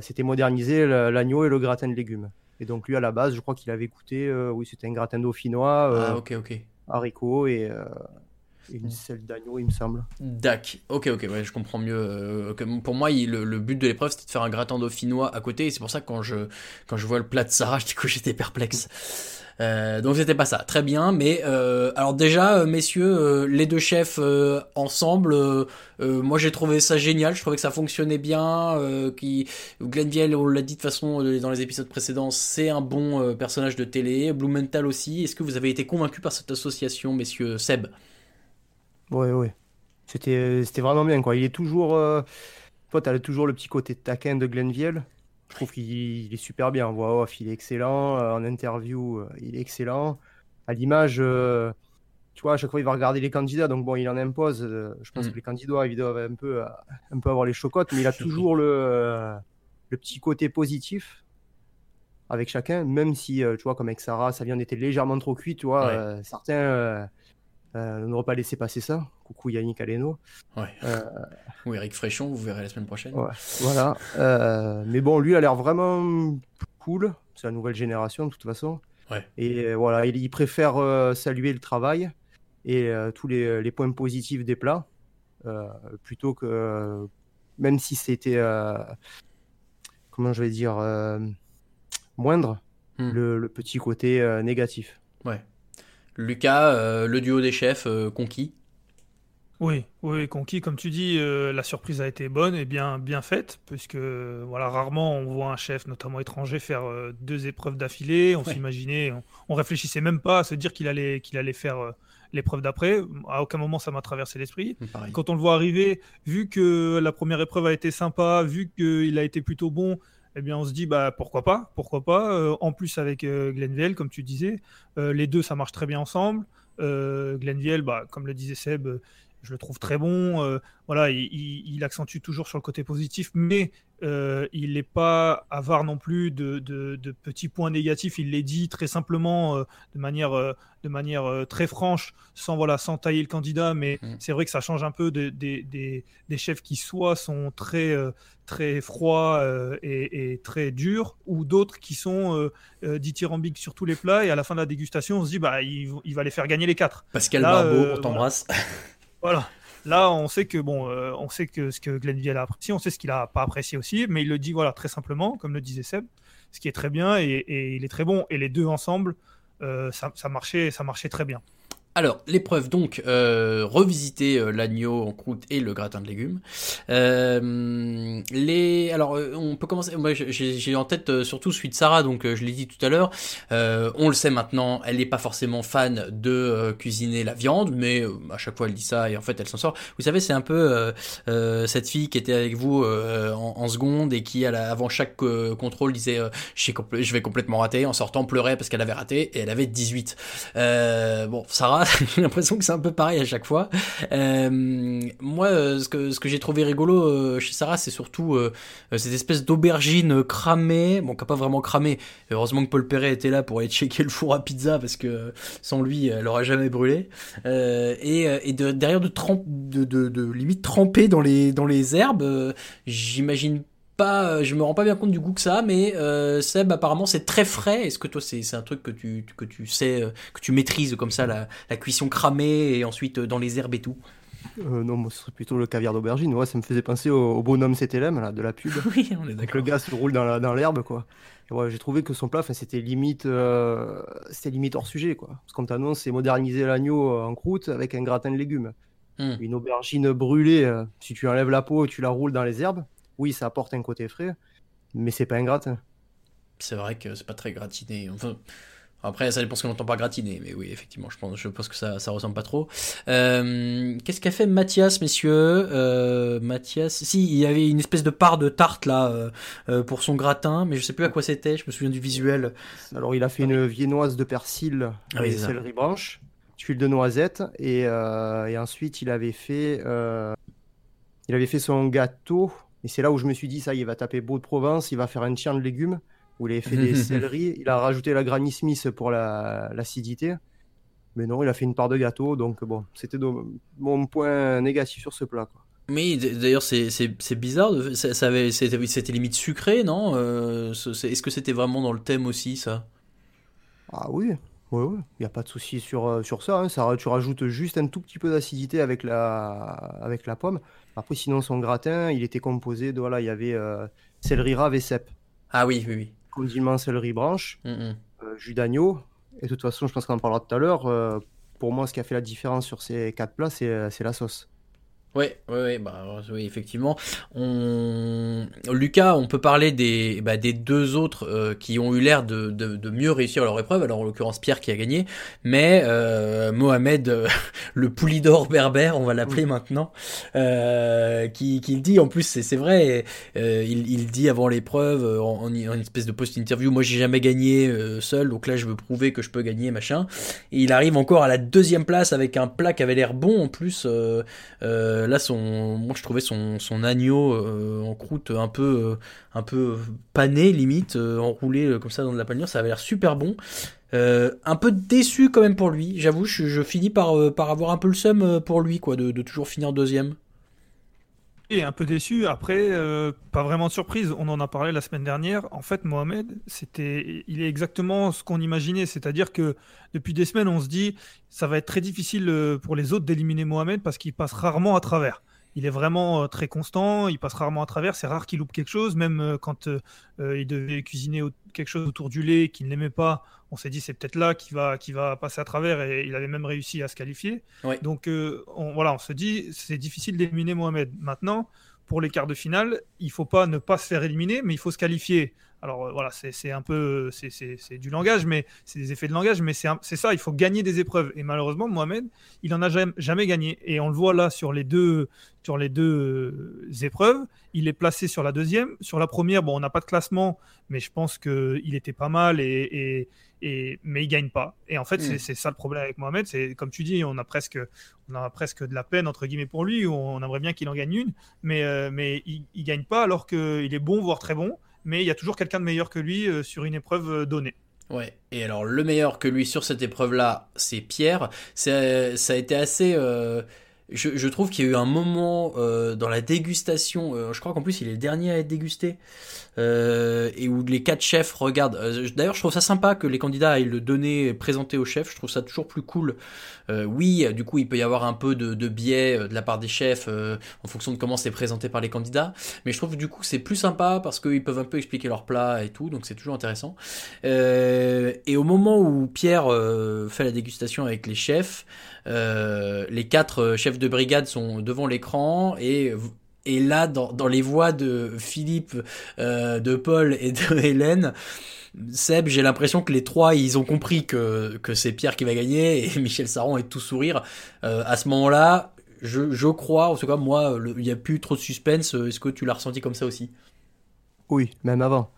c'était modernisé l'agneau et le gratin de légumes. Et donc, lui, à la base, je crois qu'il avait goûté. oui, c'était un gratin dauphinois, Ah, ok, ok. haricots et une selle d'agneau, il me semble. Dac. Ok, ok, ouais, je comprends mieux. euh, pour moi, il- le, le but de l'épreuve, c'était de faire un gratin dauphinois à côté. Et c'est pour ça que quand je, quand je vois le plat de Sarah, du coup, j'étais perplexe. Euh, donc c'était pas ça, très bien, mais euh, alors déjà, euh, messieurs, les deux chefs ensemble, moi j'ai trouvé ça génial, je trouvais que ça fonctionnait bien, qui Glenville, on l'a dit de façon dans les épisodes précédents, c'est un bon personnage de télé, Blumenthal aussi. Est-ce que vous avez été convaincu par cette association, messieurs Seb? Ouais, ouais. C'était, c'était vraiment bien, quoi. Il est toujours. Euh... Toi, t'as toujours le petit côté taquin de Glenville. Je trouve qu'il il est super bien. En voix off, il est excellent. Euh, en interview, euh, il est excellent. À l'image, euh, tu vois, à chaque fois, il va regarder les candidats. Donc, bon, il en impose. Euh, je pense Mm. que les candidats, ils doivent un peu, euh, un peu avoir les chocottes. Mais il a toujours le, euh, le petit côté positif avec chacun. Même si, euh, tu vois, comme avec Sarah, sa viande était légèrement trop cuite. Tu vois, Ouais. euh, certains. Euh, euh, n'auraient pas laissé passer ça. Coucou Yannick Aleno. Ouais. Euh, Ou Eric Fréchon, vous verrez la semaine prochaine. ouais, voilà. Euh, mais bon, lui a l'air vraiment cool. C'est la nouvelle génération de toute façon. Ouais. Et euh, voilà, il, il préfère saluer le travail et tous les, les points positifs des plats plutôt que même si c'était comment je vais dire moindre Hmm. le, le petit côté négatif. Ouais. Lucas, euh, le duo des chefs euh, conquis. Oui, oui, conquis, comme tu dis, euh, la surprise a été bonne et bien, bien faite, puisque voilà, rarement on voit un chef, notamment étranger, faire euh, deux épreuves d'affilée. On Ouais. s'imaginait, on, on réfléchissait même pas à se dire qu'il allait, qu'il allait faire euh, l'épreuve d'après. À aucun moment ça m'a traversé l'esprit. Pareil. Quand on le voit arriver, vu que la première épreuve a été sympa, vu qu'il a été plutôt bon, eh bien on se dit bah pourquoi pas, pourquoi pas. Euh, en plus avec euh, Glenville, comme tu disais, euh, les deux ça marche très bien ensemble. Glenville, bah, comme le disait Seb, je le trouve très bon. euh, voilà, il, il- il accentue toujours sur le côté positif, mais euh, il n'est pas avare non plus de, de- de petits points négatifs. Il les dit très simplement, euh, de manière, de manière très franche, sans, voilà, sans tailler le candidat. Mais c'est vrai que ça change un peu de- des- des- des chefs qui soit sont très, très froids et, et très durs, ou d'autres qui sont dithyrambiques sur tous les plats. Et à la fin de la dégustation, on se dit, bah, il, il va les faire gagner les quatre. Pascal Là, Barbeau, on t'embrasse. voilà. Là, on sait que bon, euh, on sait que ce que Glenville a apprécié, on sait ce qu'il a pas apprécié aussi, mais il le dit voilà très simplement, comme le disait Seb, ce qui est très bien et, il est très bon. Et les deux ensemble, euh, ça marchait, ça marchait très bien. Alors, l'épreuve, donc, euh, revisiter euh, l'agneau en croûte et le gratin de légumes. Euh, les, alors, on peut commencer. Moi, j'ai en tête surtout celui de Sarah, donc je l'ai dit tout à l'heure. On le sait maintenant, elle n'est pas forcément fan de cuisiner la viande, mais à chaque fois elle dit ça et en fait elle s'en sort. Vous savez, c'est un peu cette fille qui était avec vous en, seconde et qui, avant chaque contrôle, disait je vais complètement rater. En sortant, pleurait parce qu'elle avait raté et elle avait 18. Euh, bon, Sarah, j'ai l'impression que c'est un peu pareil à chaque fois. Euh, moi, euh, ce que, ce que j'ai trouvé rigolo euh, chez Sarah, c'est surtout cette espèce d'aubergine cramée, bon, qui a pas vraiment cramé. Heureusement que Paul Perret était là pour aller checker le four à pizza parce que sans lui, elle aurait jamais brûlé. Et et de, derrière de, limite tremper dans les, dans les herbes, j'imagine euh, je me rends pas bien compte du goût que ça, mais euh, Seb apparemment c'est très frais. Est-ce que toi c'est c'est un truc que tu que tu sais euh, que tu maîtrises comme ça la, la cuisson cramée et ensuite dans les herbes et tout? Euh, non, moi, ce serait plutôt le caviar d'aubergine. Ouais, ça me faisait penser au, au bonhomme CTLM, là, de la pub. Oui, on est Donc, le gars se roule dans la- dans l'herbe, quoi. Et ouais, j'ai trouvé que son plat, c'était limite, euh, c'était limite hors sujet, quoi. Parce qu'on t'annonce, c'est moderniser l'agneau en croûte avec un gratin de légumes. Hmm. Une aubergine brûlée, euh, si tu enlèves la peau et tu la roules dans les herbes, oui, ça apporte un côté frais, mais c'est pas un gratin. C'est vrai que c'est pas très gratiné. Enfin, après, ça dépend ce qu'on entend par gratiné, mais oui, effectivement, je pense, je pense que ça, ça ressemble pas trop. Euh, Qu'est-ce qu'a fait Mathias, messieurs? Euh, Mathias, si, il y avait une espèce de part de tarte là euh, pour son gratin, mais je sais plus à quoi c'était. Je me souviens du visuel. Alors, il a fait une viennoise de persil Ah oui, et céleri branche, tuile de noisette, et, et ensuite, il avait fait, il avait fait son gâteau, et c'est là où je me suis dit, ça, il va taper Beau de Provence, il va faire un tien de légumes, où il avait fait des céleris, il a rajouté la Granny Smith pour la- l'acidité, mais non, il a fait une part de gâteau, donc bon, c'était mon point négatif sur ce plat, quoi. Mais d'ailleurs, c'est bizarre. ça- ça C'était limite sucré, non Euh, Est-ce que c'était vraiment dans le thème aussi, ça? Ah oui, oui, oui, il n'y a pas de souci sur, euh, sur ça, hein. Ça Tu rajoutes juste un tout petit peu d'acidité avec la, avec la pomme. Après, sinon, son gratin, il était composé de, voilà, il y avait euh, céleri rave et cèpe. Ah oui, oui, oui. Condiment céleri branche, Mm, mm. euh, jus d'agneau. Et de toute façon, je pense qu'on en parlera tout à l'heure. euh, pour moi, ce qui a fait la différence sur ces quatre plats, c'est c'est la sauce. Ouais, ouais, ouais, bah oui, effectivement. On... Lucas, on peut parler des, bah, des deux autres euh, qui ont eu l'air de, de, de mieux réussir leur épreuve. Alors en l'occurrence Pierre qui a gagné, mais euh, Mohamed, euh, le poulidor berbère, on va l'appeler maintenant, euh, qui, qui le dit. En plus, c'est vrai. il, il dit avant l'épreuve en, en une espèce de post-interview, moi j'ai jamais gagné seul, donc là je veux prouver que je peux gagner, machin. Et il arrive encore à la deuxième place avec un plat qui avait l'air bon en plus. Là, son, moi je trouvais son, agneau euh, en croûte un peu, euh, un peu pané limite, euh, enroulé comme ça dans de la panure, ça avait l'air super bon. Un peu déçu quand même pour lui, j'avoue, je, finis par, avoir un peu le seum pour lui, quoi, de toujours finir deuxième. Et un peu déçu. Après, euh, pas vraiment de surprise. On en a parlé la semaine dernière. En fait, Mohamed, c'était, il est exactement ce qu'on imaginait. C'est-à-dire que depuis des semaines, on se dit, ça va être très difficile euh, pour les autres d'éliminer Mohamed parce qu'il passe rarement à travers. Il est vraiment euh, très constant, il passe rarement à travers, c'est rare qu'il loupe quelque chose, même euh, quand euh, il devait cuisiner quelque chose autour du lait qu'il n'aimait pas, on s'est dit c'est peut-être là qu'il va, qu'il va passer à travers et il avait même réussi à se qualifier. Ouais. Donc euh, on, voilà, on se dit c'est difficile d'éliminer Mohamed. Maintenant, pour les quarts de finale, il faut pas ne pas se faire éliminer, mais il faut se qualifier Alors voilà, c'est un peu, c'est du langage, mais c'est des effets de langage, mais c'est ça, il faut gagner des épreuves. Et malheureusement, Mohamed, il en a jamais, jamais, gagné. Et on le voit là sur les deux, sur les deux épreuves. Il est placé sur la deuxième. Sur la première, bon, on n'a pas de classement, mais je pense qu'il était pas mal et, et, mais il gagne pas. Et en fait, mm. c'est ça le problème avec Mohamed. C'est comme tu dis, on a presque, on a presque de la peine entre guillemets pour lui. On aimerait bien qu'il en gagne une, mais euh, mais il, il gagne pas alors qu'il est bon, voire très bon mais il y a toujours quelqu'un de meilleur que lui euh, sur une épreuve euh, donnée. Ouais, et alors le meilleur que lui sur cette épreuve-là, c'est Pierre. Ça a été assez... Euh, je, trouve qu'il y a eu un moment dans la dégustation, je crois qu'en plus il est le dernier à être dégusté, euh, et où les quatre chefs regardent. Euh, d'ailleurs, je trouve ça sympa que les candidats aillent le donner, présenter au chef. Je trouve ça toujours plus cool. Euh, oui, du coup, il peut y avoir un peu de, biais de la part des chefs en fonction de comment c'est présenté par les candidats. Mais je trouve du coup, c'est plus sympa parce qu'ils peuvent un peu expliquer leur plat et tout, donc c'est toujours intéressant. et au moment où Pierre fait la dégustation avec les chefs, les quatre chefs de brigade sont devant l'écran et et là, dans, les voix de Philippe, euh, de Paul et de Hélène, Seb, j'ai l'impression que les trois, ils ont compris que, que c'est Pierre qui va gagner et Michel Saron est tout sourire. Euh, à ce moment-là, je, je, crois, en tout cas, moi, il n'y a plus trop de suspense. Est-ce que tu l'as ressenti comme ça aussi? Oui, même avant.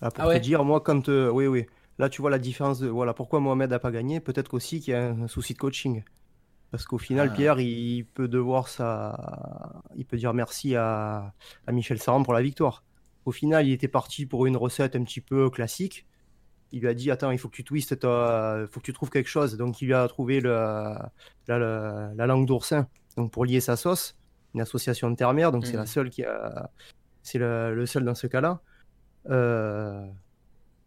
pour ah te dire, moi, quand. Euh, oui, oui. Là, tu vois la différence de. Voilà, pourquoi Mohamed n'a pas gagné Peut-être aussi qu'il y a un souci de coaching. Parce qu'au final, ah. Pierre, il peut devoir ça, il peut dire merci à, Michel Saran pour la victoire. Au final, il était parti pour une recette un petit peu classique. Il lui a dit attends, il faut que tu twistes, il faut que tu trouves quelque chose. Donc il lui a trouvé le, la, langue d'oursin, donc pour lier sa sauce, une association de terre-mer. Donc c'est la mmh. seule qui a, c'est le, seul dans ce cas-là. Euh,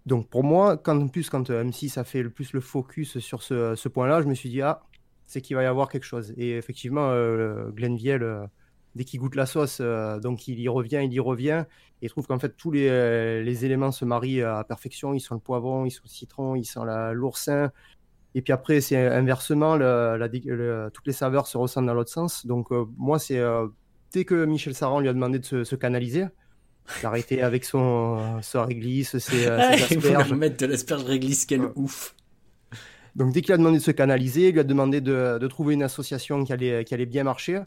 donc pour moi, quand, en plus quand M6 a fait le plus le focus sur ce, ce point-là, je me suis dit ah c'est qu'il va y avoir quelque chose. Et effectivement, euh, Glenn Viel, euh, dès qu'il goûte la sauce, euh, donc il y revient, il y revient, et il trouve qu'en fait tous les, les, éléments se marient à perfection. Ils sont le poivron, ils sont le citron, ils sont l'oursin. Et puis après, c'est inversement, toutes les saveurs se ressentent dans l'autre sens. Donc moi, c'est dès que Michel Saran lui a demandé de se, canaliser, d'arrêter avec son, son réglisse, ses, asperges. mettre de l'asperge réglisse, quel ouf donc dès qu'il a demandé de se canaliser, il lui a demandé de, trouver une association qui allait, bien marcher.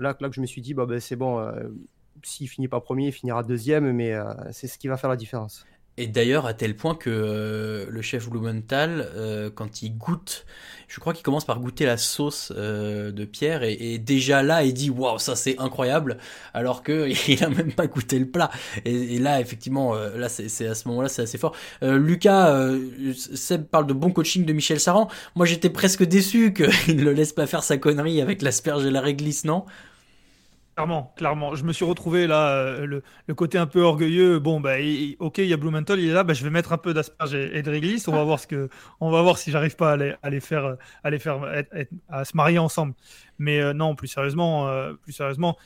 Là, là que je me suis dit, ben, c'est bon, euh, s'il finit pas premier, il finira deuxième, mais euh, c'est ce qui va faire la différence. Et d'ailleurs, à tel point que euh, le chef Blumenthal, euh, quand il goûte, je crois qu'il commence par goûter la sauce euh, de Pierre, et, déjà là, il dit waouh, ça c'est incroyable, alors que il a même pas goûté le plat. Et, là, effectivement, là c'est à ce moment-là, c'est assez fort. Lucas, Seb parle de bon coaching de Michel Saran. Moi, j'étais presque déçu qu'il ne le laisse pas faire sa connerie avec l'asperge et la réglisse, non? Clairement, clairement. Je me suis retrouvé là, euh, le, côté un peu orgueilleux. Bon, bah, ok, il y a Blumenthal, il est là, bah, je vais mettre un peu d'asperge et, de réglisse. On va voir ce que, on va voir si j'arrive pas à les, à les, faire, à les faire, à se marier ensemble. Mais euh, non, plus sérieusement, euh, plus sérieusement,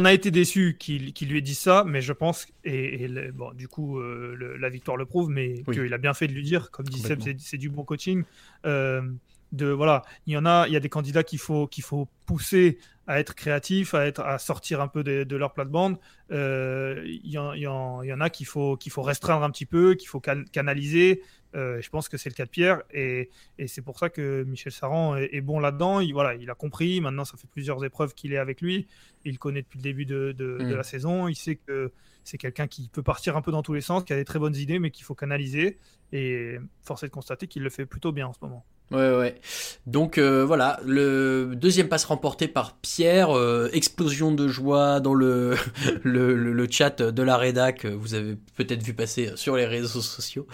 on a été déçu qu'il lui ait dit ça, mais je pense, et, bon, du coup, la victoire le prouve, mais qu'il a bien fait de lui dire, comme dit Seb, c'est du bon coaching. de voilà, il y en a, il y a des candidats qu'il faut qu'il faut pousser à être créatif, à, être, à sortir un peu de, leur plate-bande. Il euh, y, en a qu'il faut, qu'il faut restreindre un petit peu, qu'il faut canaliser. Euh, je pense que c'est le cas de Pierre. Et, c'est pour ça que Michel Saran est, bon là-dedans. Il, voilà, il a compris. Maintenant, ça fait plusieurs épreuves qu'il est avec lui. Il connaît depuis le début de, mm. la saison. Il sait que c'est quelqu'un qui peut partir un peu dans tous les sens, qui a des très bonnes idées, mais qu'il faut canaliser. Et force est de constater qu'il le fait plutôt bien en ce moment. Ouais, ouais. Donc euh, voilà, le deuxième passe remporté par Pierre. Euh, explosion de joie dans le, le, le, chat de la rédac. Vous avez peut-être vu passer sur les réseaux sociaux.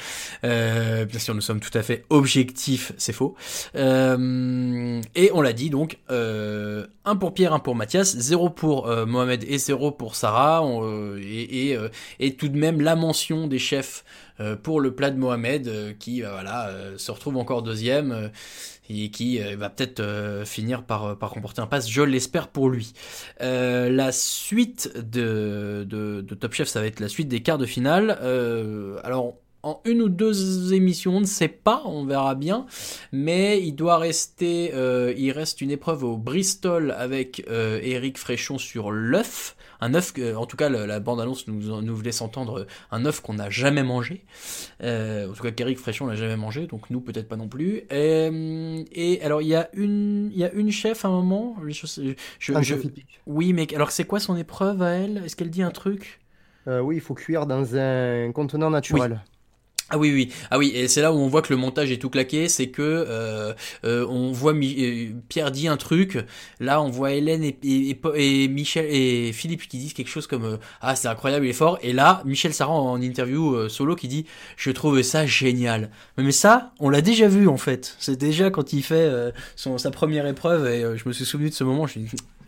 Euh, bien sûr, nous sommes tout à fait objectifs, c'est faux. Euh, et on l'a dit donc, euh, un pour Pierre, un pour Mathias, zéro pour Mohamed et zéro pour Sarah. et, et, et tout de même la mention des chefs euh, pour le plat de Mohamed euh, qui euh, voilà se retrouve encore deuxième et qui va peut-être finir par, par remporter un pass, je l'espère pour lui. la suite de, de, Top Chef, ça va être la suite des quarts de finale. alors, en une ou deux émissions, on ne sait pas, on verra bien. Mais il doit rester, il reste une épreuve au Bristol avec Eric Fréchon sur l'œuf un œuf, que- en tout cas la, la bande-annonce nous, nous laisse entendre un œuf qu'on n'a jamais mangé. Euh, en tout cas, qu'Eric Fréchon l'a jamais mangé, donc nous peut-être pas non plus. Et, et alors il y a une, il y a une chef à un moment. Je, je- je- oui, mais alors c'est quoi son épreuve à elle? Est-ce qu'elle dit un truc? Euh, oui, il faut cuire dans un contenant naturel. Ah oui, oui. Ah oui, et c'est là où on voit que le montage est tout claqué, c'est que euh, euh, on voit euh, Pierre dit un truc, là on voit Hélène et, Michel et Philippe qui disent quelque chose comme euh, ah c'est incroyable, il est fort, et là Michel Saran en interview euh, solo qui dit je trouve ça génial. Mais, ça, on l'a déjà vu en fait. C'est déjà quand il fait son sa première épreuve et je me suis souvenu de ce moment.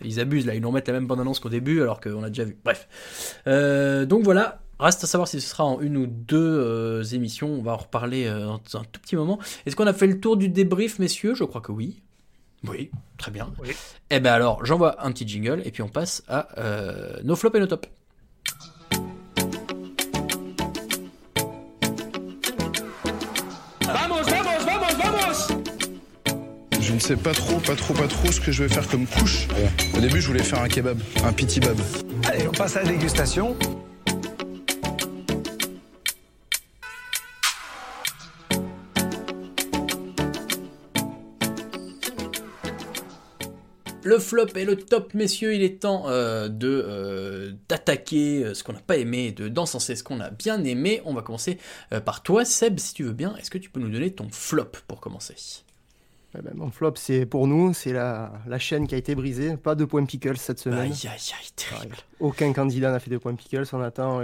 Ils abusent là, ils nous remettent la même bande-annonce qu'au début alors qu'on l'a déjà vu. Bref. Donc voilà, reste à savoir si ce sera en une ou deux euh, émissions. On va en reparler euh, dans un tout petit moment. Est-ce qu'on a fait le tour du débrief, messieurs? Je crois que oui. Oui, très bien. Eh ben alors, j'envoie un petit jingle et puis on passe à euh, nos flops et nos tops. Vamos, vamos, vamos, vamos Je ne sais pas trop, pas trop, pas trop ce que je vais faire comme couche. Au début, je voulais faire un kebab, un piti bab. Allez, on passe à la dégustation. Le flop et le top, messieurs, il est temps euh, de euh, d'attaquer euh, ce qu'on n'a pas aimé, de d'encenser ce qu'on a bien aimé. On va commencer euh, par toi, Seb, si tu veux bien. Est-ce que tu peux nous donner ton flop pour commencer? Eh ben, mon flop, c'est pour nous, c'est la, la chaîne qui a été brisée. Pas de points pickles cette semaine. Aïe, aïe, aïe, terrible. Aucun candidat n'a fait de points pickles. On attend,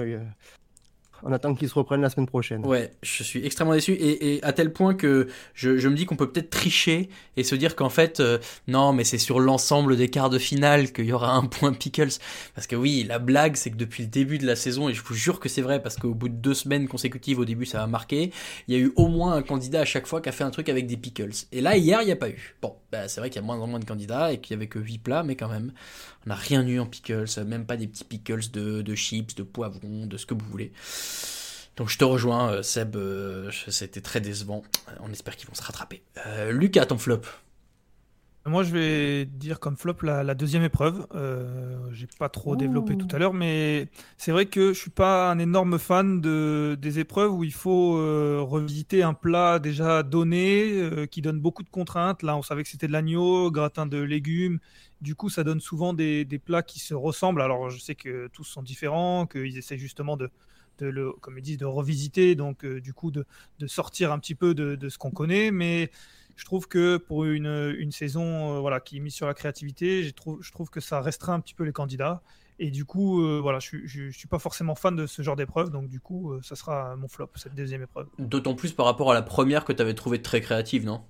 on attend qu'ils se reprennent la semaine prochaine. Ouais, je suis extrêmement déçu et, à tel point que je, me dis qu'on peut peut-être tricher et se dire qu'en fait, euh, non, mais c'est sur l'ensemble des quarts de finale qu'il y aura un point Pickles. Parce que oui, la blague, c'est que depuis le début de la saison, et je vous jure que c'est vrai parce qu'au bout de deux semaines consécutives, au début, ça a marqué, il y a eu au moins un candidat à chaque fois qui a fait un truc avec des Pickles. Et là, hier, il n'y a pas eu. Bon, bah, c'est vrai qu'il y a moins en moins de candidats et qu'il y avait que 8 plats, mais quand même, on n'a rien eu en Pickles, même pas des petits Pickles de, de chips, de poivrons, de ce que vous voulez. Donc je te rejoins, euh, Seb, euh, c'était très décevant. Euh, On espère qu'ils vont se rattraper. Euh, Lucas, ton flop Moi, je vais dire comme flop la, la deuxième épreuve. Euh, J'ai pas trop développé tout à l'heure, mais c'est vrai que je suis pas un énorme fan de, des épreuves où il faut euh, revisiter un plat déjà donné, euh, qui donne beaucoup de contraintes. Là, on savait que c'était de l'agneau, gratin de légumes. Du coup, ça donne souvent des, plats qui se ressemblent. Alors, je sais que tous sont différents, qu'ils essaient justement de, le, comme ils disent, de revisiter, donc euh, du coup de, sortir un petit peu de, ce qu'on connaît, mais je trouve que pour une, saison euh, voilà, qui est mise sur la créativité, je trouve, que ça restreint un petit peu les candidats. Et du coup, euh, voilà, je, je, je suis pas forcément fan de ce genre d'épreuve, donc du coup, ça sera mon flop, cette deuxième épreuve. D'autant plus par rapport à la première que tu avais trouvé très créative, non?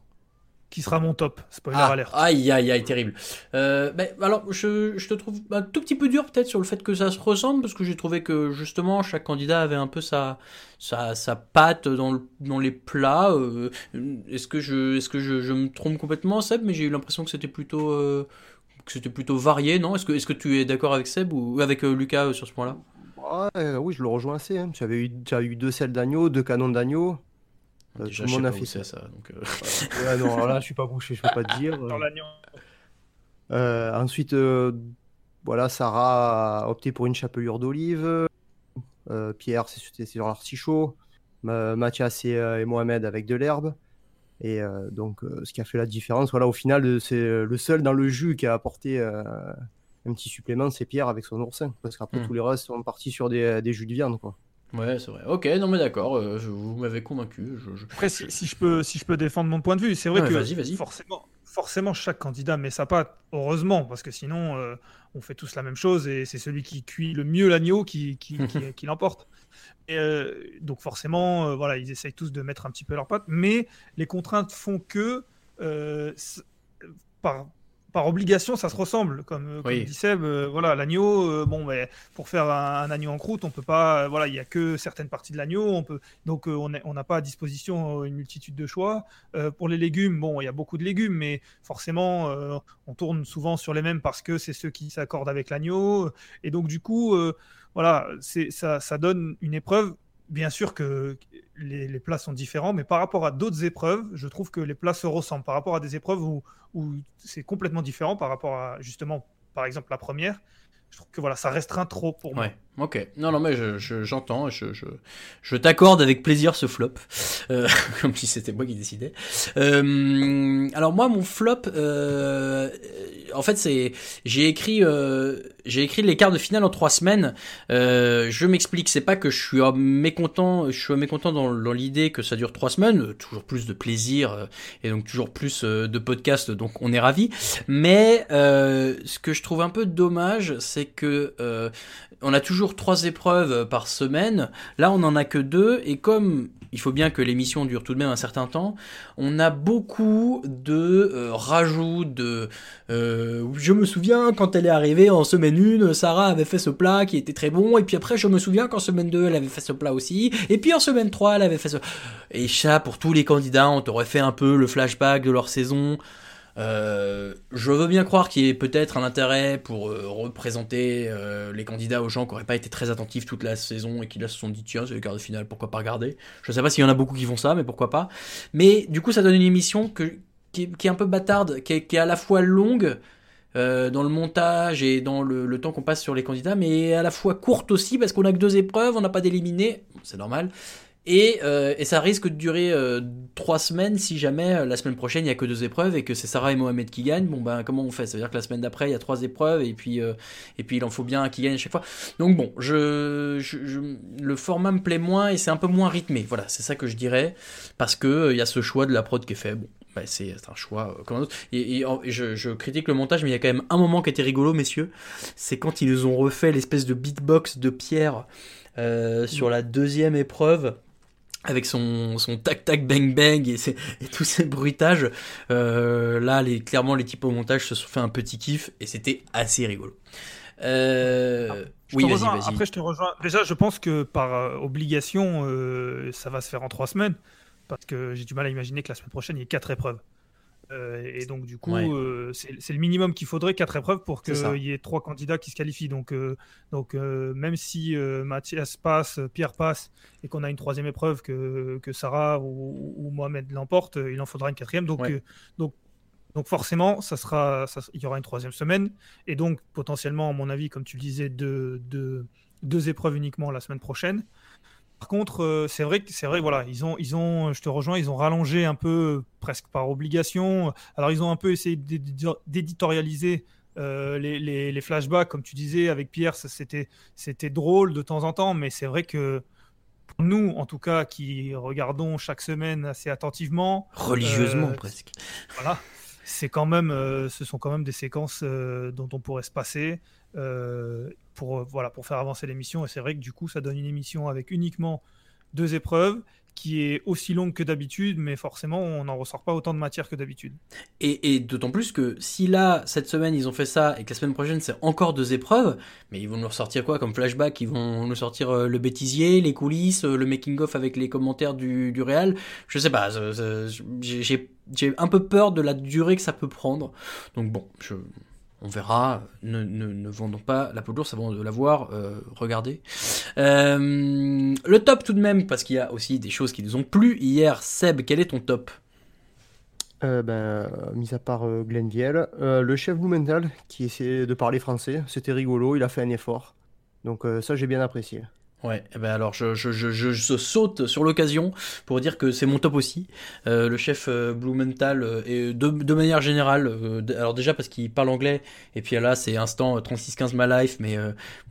Qui sera mon top, spoiler ah, alert. Aïe, aïe, aïe, terrible. Euh, alors, je, je te trouve un tout petit peu dur peut-être sur le fait que ça se ressemble, parce que j'ai trouvé que justement chaque candidat avait un peu sa, sa, sa patte dans, le, dans les plats. Euh, est-ce que, je, est-ce que je, je me trompe complètement, Seb Mais j'ai eu l'impression que c'était plutôt, euh, que c'était plutôt varié, non? Est-ce que, est-ce que tu es d'accord avec Seb ou avec euh, Lucas euh, sur ce point-là? Ouais, oui, je le rejoins assez. Hein. J'avais eu, j'avais eu deux selles d'agneau, deux canons d'agneau. Euh, Déjà, tout je le monde a fait ça. donc, euh. Ouais, non, alors là, je suis pas bouché, je peux pas te dire. Dans l'agneau. Euh, ensuite, euh, voilà, Sarah a opté pour une chapelure d'olive. Euh, Pierre, c'est sur l'artichaut. Ma- Mathias et, euh, et Mohamed avec de l'herbe. Et euh, donc, euh, ce qui a fait la différence, voilà, au final, c'est le seul dans le jus qui a apporté euh, un petit supplément, c'est Pierre avec son oursin. Parce qu'après, Hmm. tous les restes sont partis sur des, des jus de viande, quoi. Ouais, c'est vrai. Ok, non mais d'accord, euh, vous m'avez convaincu. Je, je- Après, si, si je peux, si je peux défendre mon point de vue, c'est vrai que forcément, forcément, chaque candidat met sa patte, heureusement, parce que sinon, euh, on fait tous la même chose et c'est celui qui cuit le mieux l'agneau qui, qui, qui- qui l'emporte. Euh, donc forcément, euh, voilà, ils essayent tous de mettre un petit peu leur patte, mais les contraintes font que par, par obligation, ça se ressemble, comme, euh, comme Oui. dit Seb. euh, voilà, l'agneau, euh, bon, mais pour faire un, un agneau en croûte, on peut pas. euh, voilà, il y a que certaines parties de l'agneau. On peut donc on n'a pas à disposition une multitude de choix. Pour les légumes, bon, il y a beaucoup de légumes, mais forcément, on tourne souvent sur les mêmes parce que c'est ceux qui s'accordent avec l'agneau. Et donc du coup, voilà, c'est ça, ça donne une épreuve. Bien sûr que les, plats sont différents, mais par rapport à d'autres épreuves, je trouve que les plats se ressemblent. Par rapport à des épreuves où, où c'est complètement différent, par rapport à justement, par exemple, la première, je trouve que voilà, ça restreint trop pour moi. Ok, non, non, mais j'entends, je, je, je, t'accorde avec plaisir ce flop, euh, comme si c'était moi qui décidais. Euh, alors moi, mon flop, euh, en fait, c'est, j'ai écrit, euh, j'ai écrit les quarts de finale en trois semaines. Euh, je m'explique, c'est pas que je suis mécontent, je suis mécontent dans, dans l'idée que ça dure trois semaines, toujours plus de plaisir et donc toujours plus de podcasts, donc on est ravi. Mais ce que je trouve un peu dommage, c'est que on a toujours trois épreuves par semaine. Là, on en a que deux. Et comme il faut bien que l'émission dure tout de même un certain temps, on a beaucoup de euh, rajouts de... Euh, je me souviens quand elle est arrivée en semaine 1, Sarah avait fait ce plat qui était très bon. Et puis après, je me souviens qu'en semaine 2, elle avait fait ce plat aussi. Et puis en semaine 3, elle avait fait ce... Et ça, pour tous les candidats, on t'aurait fait un peu le flashback de leur saison. Euh, je veux bien croire qu'il y ait peut-être un intérêt pour euh, représenter euh, les candidats aux gens qui n'auraient pas été très attentifs toute la saison et qui là se sont dit tiens c'est le quart de finale pourquoi pas regarder? Je sais pas s'il y en a beaucoup qui font ça mais pourquoi pas. Mais du coup ça donne une émission qui, est, un peu bâtarde, qui est, à la fois longue dans le montage et dans le, temps qu'on passe sur les candidats, mais à la fois courte aussi parce qu'on a que deux épreuves, on n'a pas d'éliminer, c'est normal. Euh, et, ça risque de durer euh, trois semaines si jamais euh, la semaine prochaine il n'y a que deux épreuves et que c'est Sarah et Mohamed qui gagnent. Bon ben comment on fait? Ça veut dire que la semaine d'après il y a trois épreuves et puis et puis il en faut bien un qui gagne à chaque fois. Donc bon, je, le format me plaît moins et c'est un peu moins rythmé. Voilà, c'est ça que je dirais parce que il y a ce choix de la prod qui est fait. Bon, ben, c'est un choix comme un autre. Et, je, je, critique le montage, mais il y a quand même un moment qui était rigolo, messieurs. C'est quand ils nous ont refait l'espèce de beatbox de Pierre sur la deuxième épreuve avec son, son tac tac bang bang et, et tous ces bruitages, euh, là les, clairement les types au montage se sont fait un petit kiff et c'était assez rigolo. Euh, oui, vas-y, vas-y. Après, je te rejoins. Déjà, je pense que par euh, obligation, ça va se faire en trois semaines parce que j'ai du mal à imaginer que la semaine prochaine il y ait quatre épreuves. Euh, et donc, du coup, euh, c'est le minimum qu'il faudrait, quatre épreuves, pour qu'il y ait trois candidats qui se qualifient. Donc, euh, donc même si Mathias passe, Pierre passe, et qu'on a une troisième épreuve que, que Sarah ou, Mohamed l'emporte, il en faudra une quatrième. Donc, donc, donc forcément, ça sera, il y aura une troisième semaine. Et donc, potentiellement, à mon avis, comme tu le disais, deux, deux épreuves uniquement la semaine prochaine. Par contre, euh, c'est vrai que c'est vrai, voilà, ils ont, ils ont, je te rejoins, ils ont rallongé un peu, presque par obligation. Alors, ils ont un peu essayé d'éditorialiser euh, les, flashbacks, comme tu disais, avec Pierre, c'était, c'était drôle de temps en temps, mais c'est vrai que pour nous, en tout cas, qui regardons chaque semaine assez attentivement, religieusement euh, presque, voilà, c'est quand même, ce sont quand même des séquences dont on pourrait se passer pour, euh, voilà, pour faire avancer l'émission. Et c'est vrai que du coup, ça donne une émission avec uniquement deux épreuves qui est aussi longue que d'habitude, mais forcément, on n'en ressort pas autant de matière que d'habitude. Et, d'autant plus que si là, cette semaine, ils ont fait ça, et que la semaine prochaine, c'est encore deux épreuves, mais ils vont nous ressortir quoi comme flashback? Ils vont nous sortir euh, le bêtisier, les coulisses, euh, le making-of avec les commentaires du, du réal Je sais pas, j'ai un peu peur de la durée que ça peut prendre. Donc bon, je, on verra. Ne, ne, vendons pas la peau de l'ours avant de l'avoir euh, regardé. Euh, le top tout de même, parce qu'il y a aussi des choses qui nous ont plu. Hier, Seb, quel est ton top? Euh, ben, mis à part euh, Glenville, le chef Blumenthal qui essayait de parler français, c'était rigolo, il a fait un effort. Donc ça j'ai bien apprécié. Ouais, eh ben alors je, je, je, je, saute sur l'occasion pour dire que c'est mon top aussi. Euh, le chef euh, Blumenthal, euh, et de, de manière générale, euh, alors déjà parce qu'il parle anglais, et puis là c'est instant 36-15 my life, mais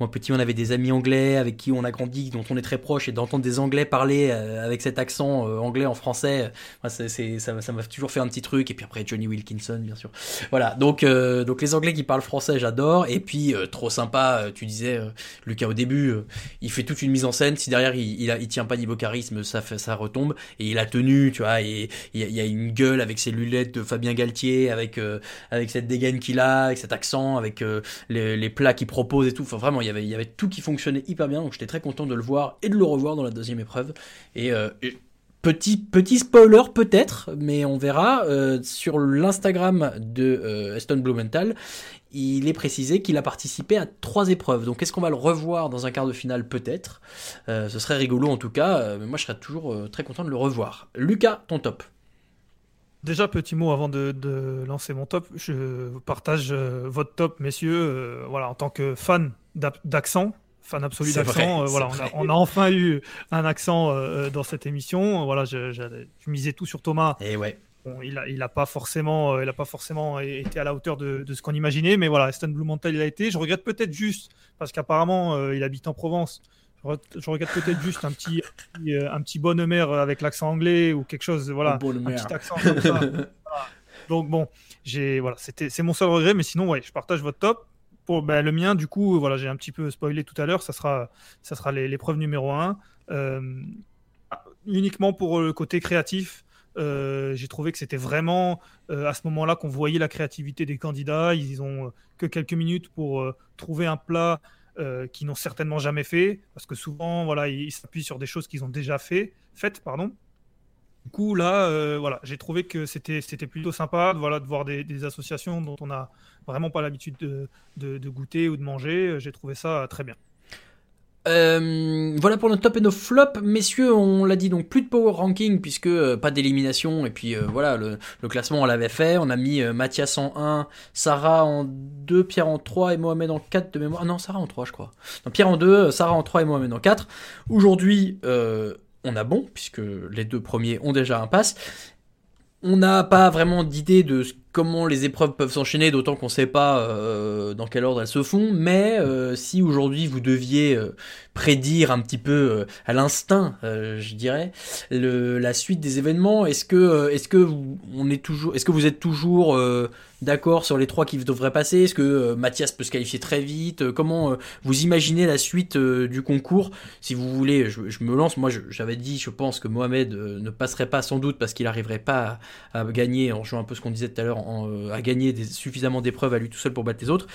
moi petit on avait des amis anglais avec qui on a grandi, dont on est très proche, et d'entendre des anglais parler avec cet accent anglais en français, c'est, c'est, ça, ça m'a toujours fait un petit truc, et puis après Johnny Wilkinson bien sûr. Voilà, donc, donc les anglais qui parlent français j'adore, et puis trop sympa, tu disais Lucas au début, il fait tout une mise en scène. Si derrière il, il, tient pas niveau charisme, ça retombe. Et il a tenu, tu vois, et il y, a une gueule avec ses lunettes de Fabien Galtier, avec euh, cette dégaine qu'il a, avec cet accent, avec euh, les, plats qu'il propose et tout. Enfin vraiment, il y avait il y avait tout qui fonctionnait hyper bien. Donc j'étais très content de le voir et de le revoir dans la deuxième épreuve. Et, euh, Petit, spoiler peut-être, mais on verra. sur l'Instagram de Aston Blumenthal, il est précisé qu'il a participé à trois épreuves. Donc est-ce qu'on va le revoir dans un quart de finale Peut-être? Euh, ce serait rigolo en tout cas, euh, mais moi je serais toujours euh, très content de le revoir. Lucas, ton top Déjà, petit mot avant de, de, lancer mon top. Je partage votre top, messieurs. voilà, en tant que fan d'accent, fan absolu d'accent. voilà, on a, on a, enfin eu un accent dans cette émission. Voilà, je, je, je misais tout sur Thomas. Et ouais il n'a il a pas, forcément, euh, il a pas forcément été à la hauteur de, ce qu'on imaginait, mais voilà, Aston Blumenthal, il a été. Je regrette peut-être juste, parce qu'apparemment, euh, il habite en Provence. Je, regrette peut-être juste un petit, un petit, bonhomère avec l'accent anglais ou quelque chose, voilà, un petit accent comme ça. Donc bon, j'ai voilà, c'était c'est mon seul regret, mais sinon ouais, je partage votre top. Pour ben, le mien, du coup, voilà, j'ai un petit peu spoilé tout à l'heure, ça sera ça sera l'épreuve numéro 1. Euh, uniquement pour le côté créatif, euh, j'ai trouvé que c'était vraiment euh, à ce moment-là qu'on voyait la créativité des candidats. Ils ont euh, que quelques minutes pour trouver un plat qu'ils n'ont certainement jamais fait, parce que souvent, voilà, ils s'appuient sur des choses qu'ils ont déjà fait, faites, pardon. Du coup, là, voilà, j'ai trouvé que c'était c'était plutôt sympa, voilà, de voir des, associations dont on n'a vraiment pas l'habitude de, goûter ou de manger. J'ai trouvé ça très bien. Euh, voilà pour notre top et nos flops. Messieurs, on l'a dit, donc plus de power ranking puisque euh, pas d'élimination. Et puis euh, voilà, le, classement on l'avait fait. On a mis Mathias en 1, Sarah en 2, Pierre en 3 et Mohamed en 4 de mémoire. Ah non, Sarah en 3 je crois. Non, Pierre en 2, Sarah en 3 et Mohamed en 4. Aujourd'hui, on a bon puisque les deux premiers ont déjà un pass. On n'a pas vraiment d'idée de ce comment les épreuves peuvent s'enchaîner, d'autant qu'on ne sait pas euh, dans quel ordre elles se font. Mais euh, si aujourd'hui vous deviez euh, prédire un petit peu à l'instinct, je dirais, la suite des événements, est-ce que, est-ce que vous, on est toujours, est-ce que vous êtes toujours d'accord sur les trois qui devraient passer? Est-ce que Mathias peut se qualifier très vite? Comment vous imaginez la suite du concours? Si vous voulez, je, me lance. Moi, j'avais dit, je pense que Mohamed ne passerait pas sans doute parce qu'il n'arriverait pas à, à, gagner. En jouant un peu ce qu'on disait tout à l'heure euh, à gagner suffisamment d'épreuves à lui tout seul pour battre les autres.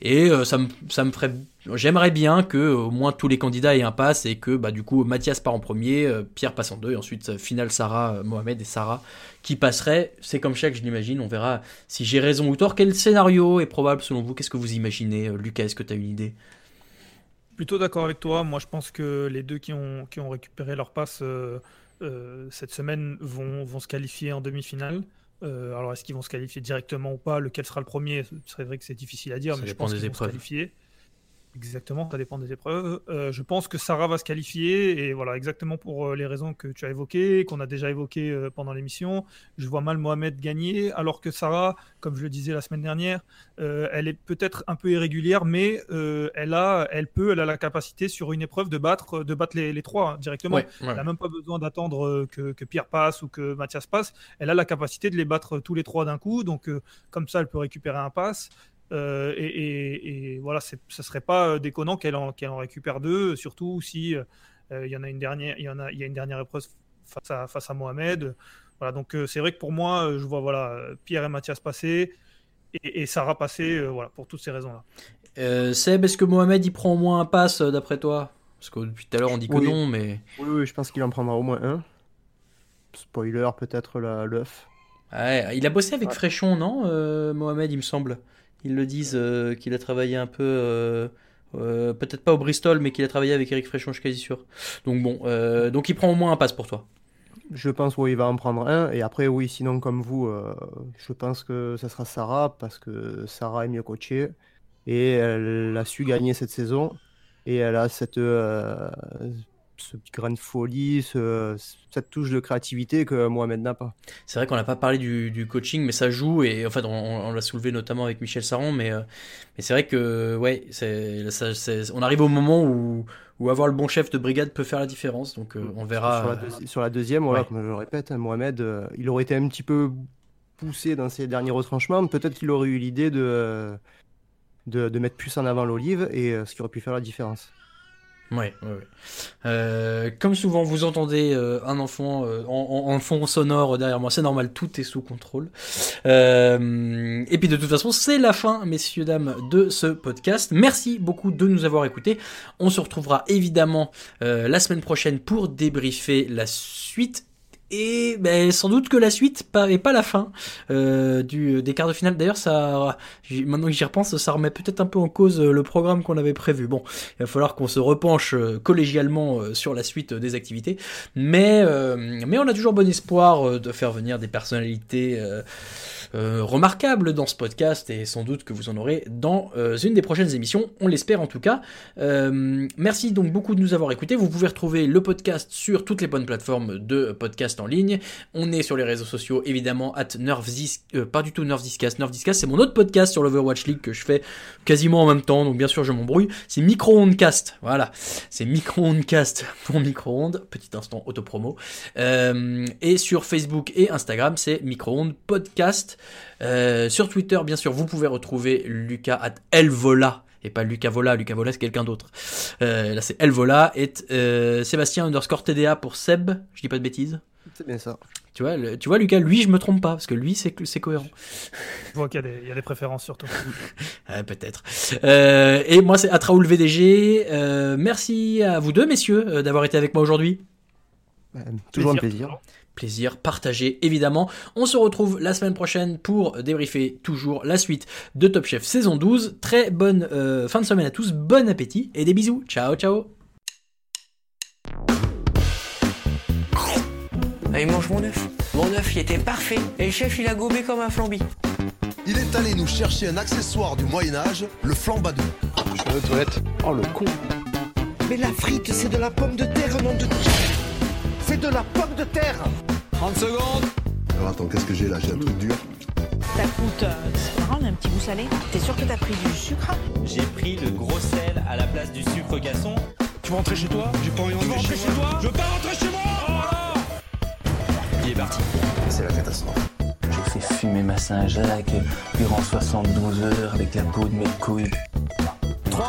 Et euh, ça, me, ça me ferait. J'aimerais bien que au moins tous les candidats aient un pass et que bah, du coup Mathias part en premier, euh, Pierre passe en deux, et ensuite finale Sarah, Mohamed et Sarah qui passeraient. C'est comme chaque, je l'imagine. On verra si j'ai raison ou tort. Quel scénario est probable selon vous? Qu'est-ce que vous imaginez Lucas, est-ce que tu as une idée? Plutôt d'accord avec toi. Moi, je pense que les deux qui ont, qui ont récupéré leur passe cette semaine vont, vont se qualifier en demi-finale. Euh, alors, est-ce qu'ils vont se qualifier directement ou pas? Lequel sera le premier? C'est vrai que c'est difficile à dire, mais je pense qu'ils vont se qualifier. Exactement, ça dépend des épreuves. Euh, je pense que Sarah va se qualifier, et voilà, exactement pour euh, les raisons que tu as évoquées, qu'on a déjà évoquées euh, pendant l'émission. Je vois mal Mohamed gagner, alors que Sarah, comme je le disais la semaine dernière, elle est peut-être un peu irrégulière, mais elle, a, elle peut, elle a la capacité sur une épreuve de battre, de battre les, trois hein, directement. Elle n'a même pas besoin d'attendre que, que, Pierre passe ou que Mathias passe. Elle a la capacité de les battre tous les trois d'un coup, donc comme ça, elle peut récupérer un pass. Euh, et, voilà, ce serait pas euh, déconnant qu'elle en, en, récupère deux, surtout si euh, il y en a une dernière, il y en a, il y a une dernière épreuve face à, face à Mohamed. Voilà, donc c'est vrai que pour moi, je vois voilà Pierre et Mathias passer et, Sarah passer, voilà, pour toutes ces raisons-là. Seb, est-ce que Mohamed il prend au moins un pass d'après toi? Parce que depuis tout à l'heure on dit que non, mais. Oui, oui, je pense qu'il en prendra au moins un. Spoiler, peut-être l'œuf. Ouais, il a bossé avec Fréchon, non, Mohamed, il me semble? Ils le disent euh, qu'il a travaillé un peu, euh, euh, peut-être pas au Bristol, mais qu'il a travaillé avec Eric Fréchon, je suis quasi sûr. Donc bon, donc il prend au moins un passe pour toi. Je pense qu'il va en prendre un. Et après, oui, sinon, comme vous, je pense que ça sera Sarah, parce que Sarah est mieux coachée. Et elle a su gagner cette saison. Et elle a cette, ce petit grain de folie, cette touche de créativité que Mohamed n'a pas. C'est vrai qu'on n'a pas parlé du, coaching, mais ça joue, et en fait, on, l'a soulevé notamment avec Michel Saron, mais, euh, mais c'est vrai que, ouais, on arrive au moment où, où avoir le bon chef de brigade peut faire la différence, donc euh, on verra. Sur la, deuxième, voilà, comme je le répète, hein, Mohamed, euh, il aurait été un petit peu poussé dans ses derniers retranchements, peut-être qu'il aurait eu l'idée de, de, de, mettre plus en avant l'olive, et ce qui aurait pu faire la différence. Ouais, ouais, ouais. Euh, comme souvent, vous entendez euh, un enfant euh, en, fond sonore derrière moi. C'est normal, tout est sous contrôle. et puis de toute façon, c'est la fin, messieurs dames, de ce podcast. Merci beaucoup de nous avoir écoutés. On se retrouvera évidemment la semaine prochaine pour débriefer la suite et ben, sans doute que la suite et pas la fin euh, du, des quarts de finale. D'ailleurs, ça, maintenant que j'y repense, ça remet peut-être un peu en cause euh, le programme qu'on avait prévu. Bon, il va falloir qu'on se repenche euh, collégialement sur la suite des activités, mais mais on a toujours bon espoir de faire venir des personnalités. Remarquable dans ce podcast et sans doute que vous en aurez dans euh, une des prochaines émissions, on l'espère en tout cas. Euh, merci donc beaucoup de nous avoir écoutés. Vous pouvez retrouver le podcast sur toutes les bonnes plateformes de podcast en ligne. On est sur les réseaux sociaux évidemment at pas du tout Nerfdiscast. Nerfdiscast c'est mon autre podcast sur l'Overwatch League que je fais quasiment en même temps, donc bien sûr je m'embrouille. C'est Micro-Ondcast, voilà. C'est Micro-Ondcast pour micro-ondes, petit instant autopromo. et sur Facebook et Instagram c'est Micro-ondes podcast. Euh, sur Twitter, bien sûr, vous pouvez retrouver Lucas at Elvola et pas Lucas Vola, Lucas Vola c'est quelqu'un d'autre. Euh, là c'est Elvola et euh, Sébastien underscore TDA pour Seb, je dis pas de bêtises. C'est bien ça. Tu vois, tu vois Lucas, lui je me trompe pas parce que lui c'est c'est cohérent. Je vois qu'il y, a des préférences surtout. Peut-être. et moi c'est Atraoul VDG. merci à vous deux messieurs d'avoir été avec moi aujourd'hui. toujours un plaisir plaisir partagé évidemment. On se retrouve la semaine prochaine pour débriefer toujours la suite de Top Chef saison 12. Très bonne euh, fin de semaine à tous, bon appétit et des bisous. Ciao ciao. Allez, mange mon œuf. Mon œuf, il était parfait. Et le chef, il a gobé comme un flambi. Il est allé nous chercher un accessoire du Moyen-Âge, le flambadou. Je vais aux toilettes. Oh, le con. Mais la frite, c'est de la pomme de terre, nom de... C'est de la pomme de terre 30 secondes Alors attends, qu'est-ce que j'ai là? J'ai un truc dur. Ça coûte, euh, c'est marrant, un petit goût salé. T'es sûr que t'as pris du sucre? J'ai pris le gros sel à la place du sucre gasson. Tu veux rentrer chez toi? J'ai pas envie de rentrer chez, toi? Je veux pas rentrer chez moi oh Il est parti. C'est la catastrophe. J'ai fait fumer ma Saint-Jacques durant 72 heures avec la peau de mes couilles. 3,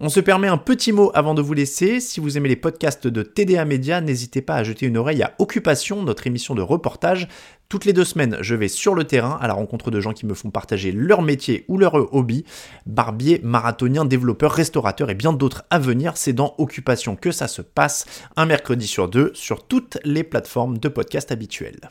On se permet un petit mot avant de vous laisser. Si vous aimez les podcasts de TDA Média, n'hésitez pas à jeter une oreille à Occupation, notre émission de reportage. Toutes les deux semaines, je vais sur le terrain à la rencontre de gens qui me font partager leur métier ou leur hobby. Barbier, marathonien, développeur, restaurateur et bien d'autres à venir. C'est dans Occupation que ça se passe, un mercredi sur deux, sur toutes les plateformes de podcast habituelles.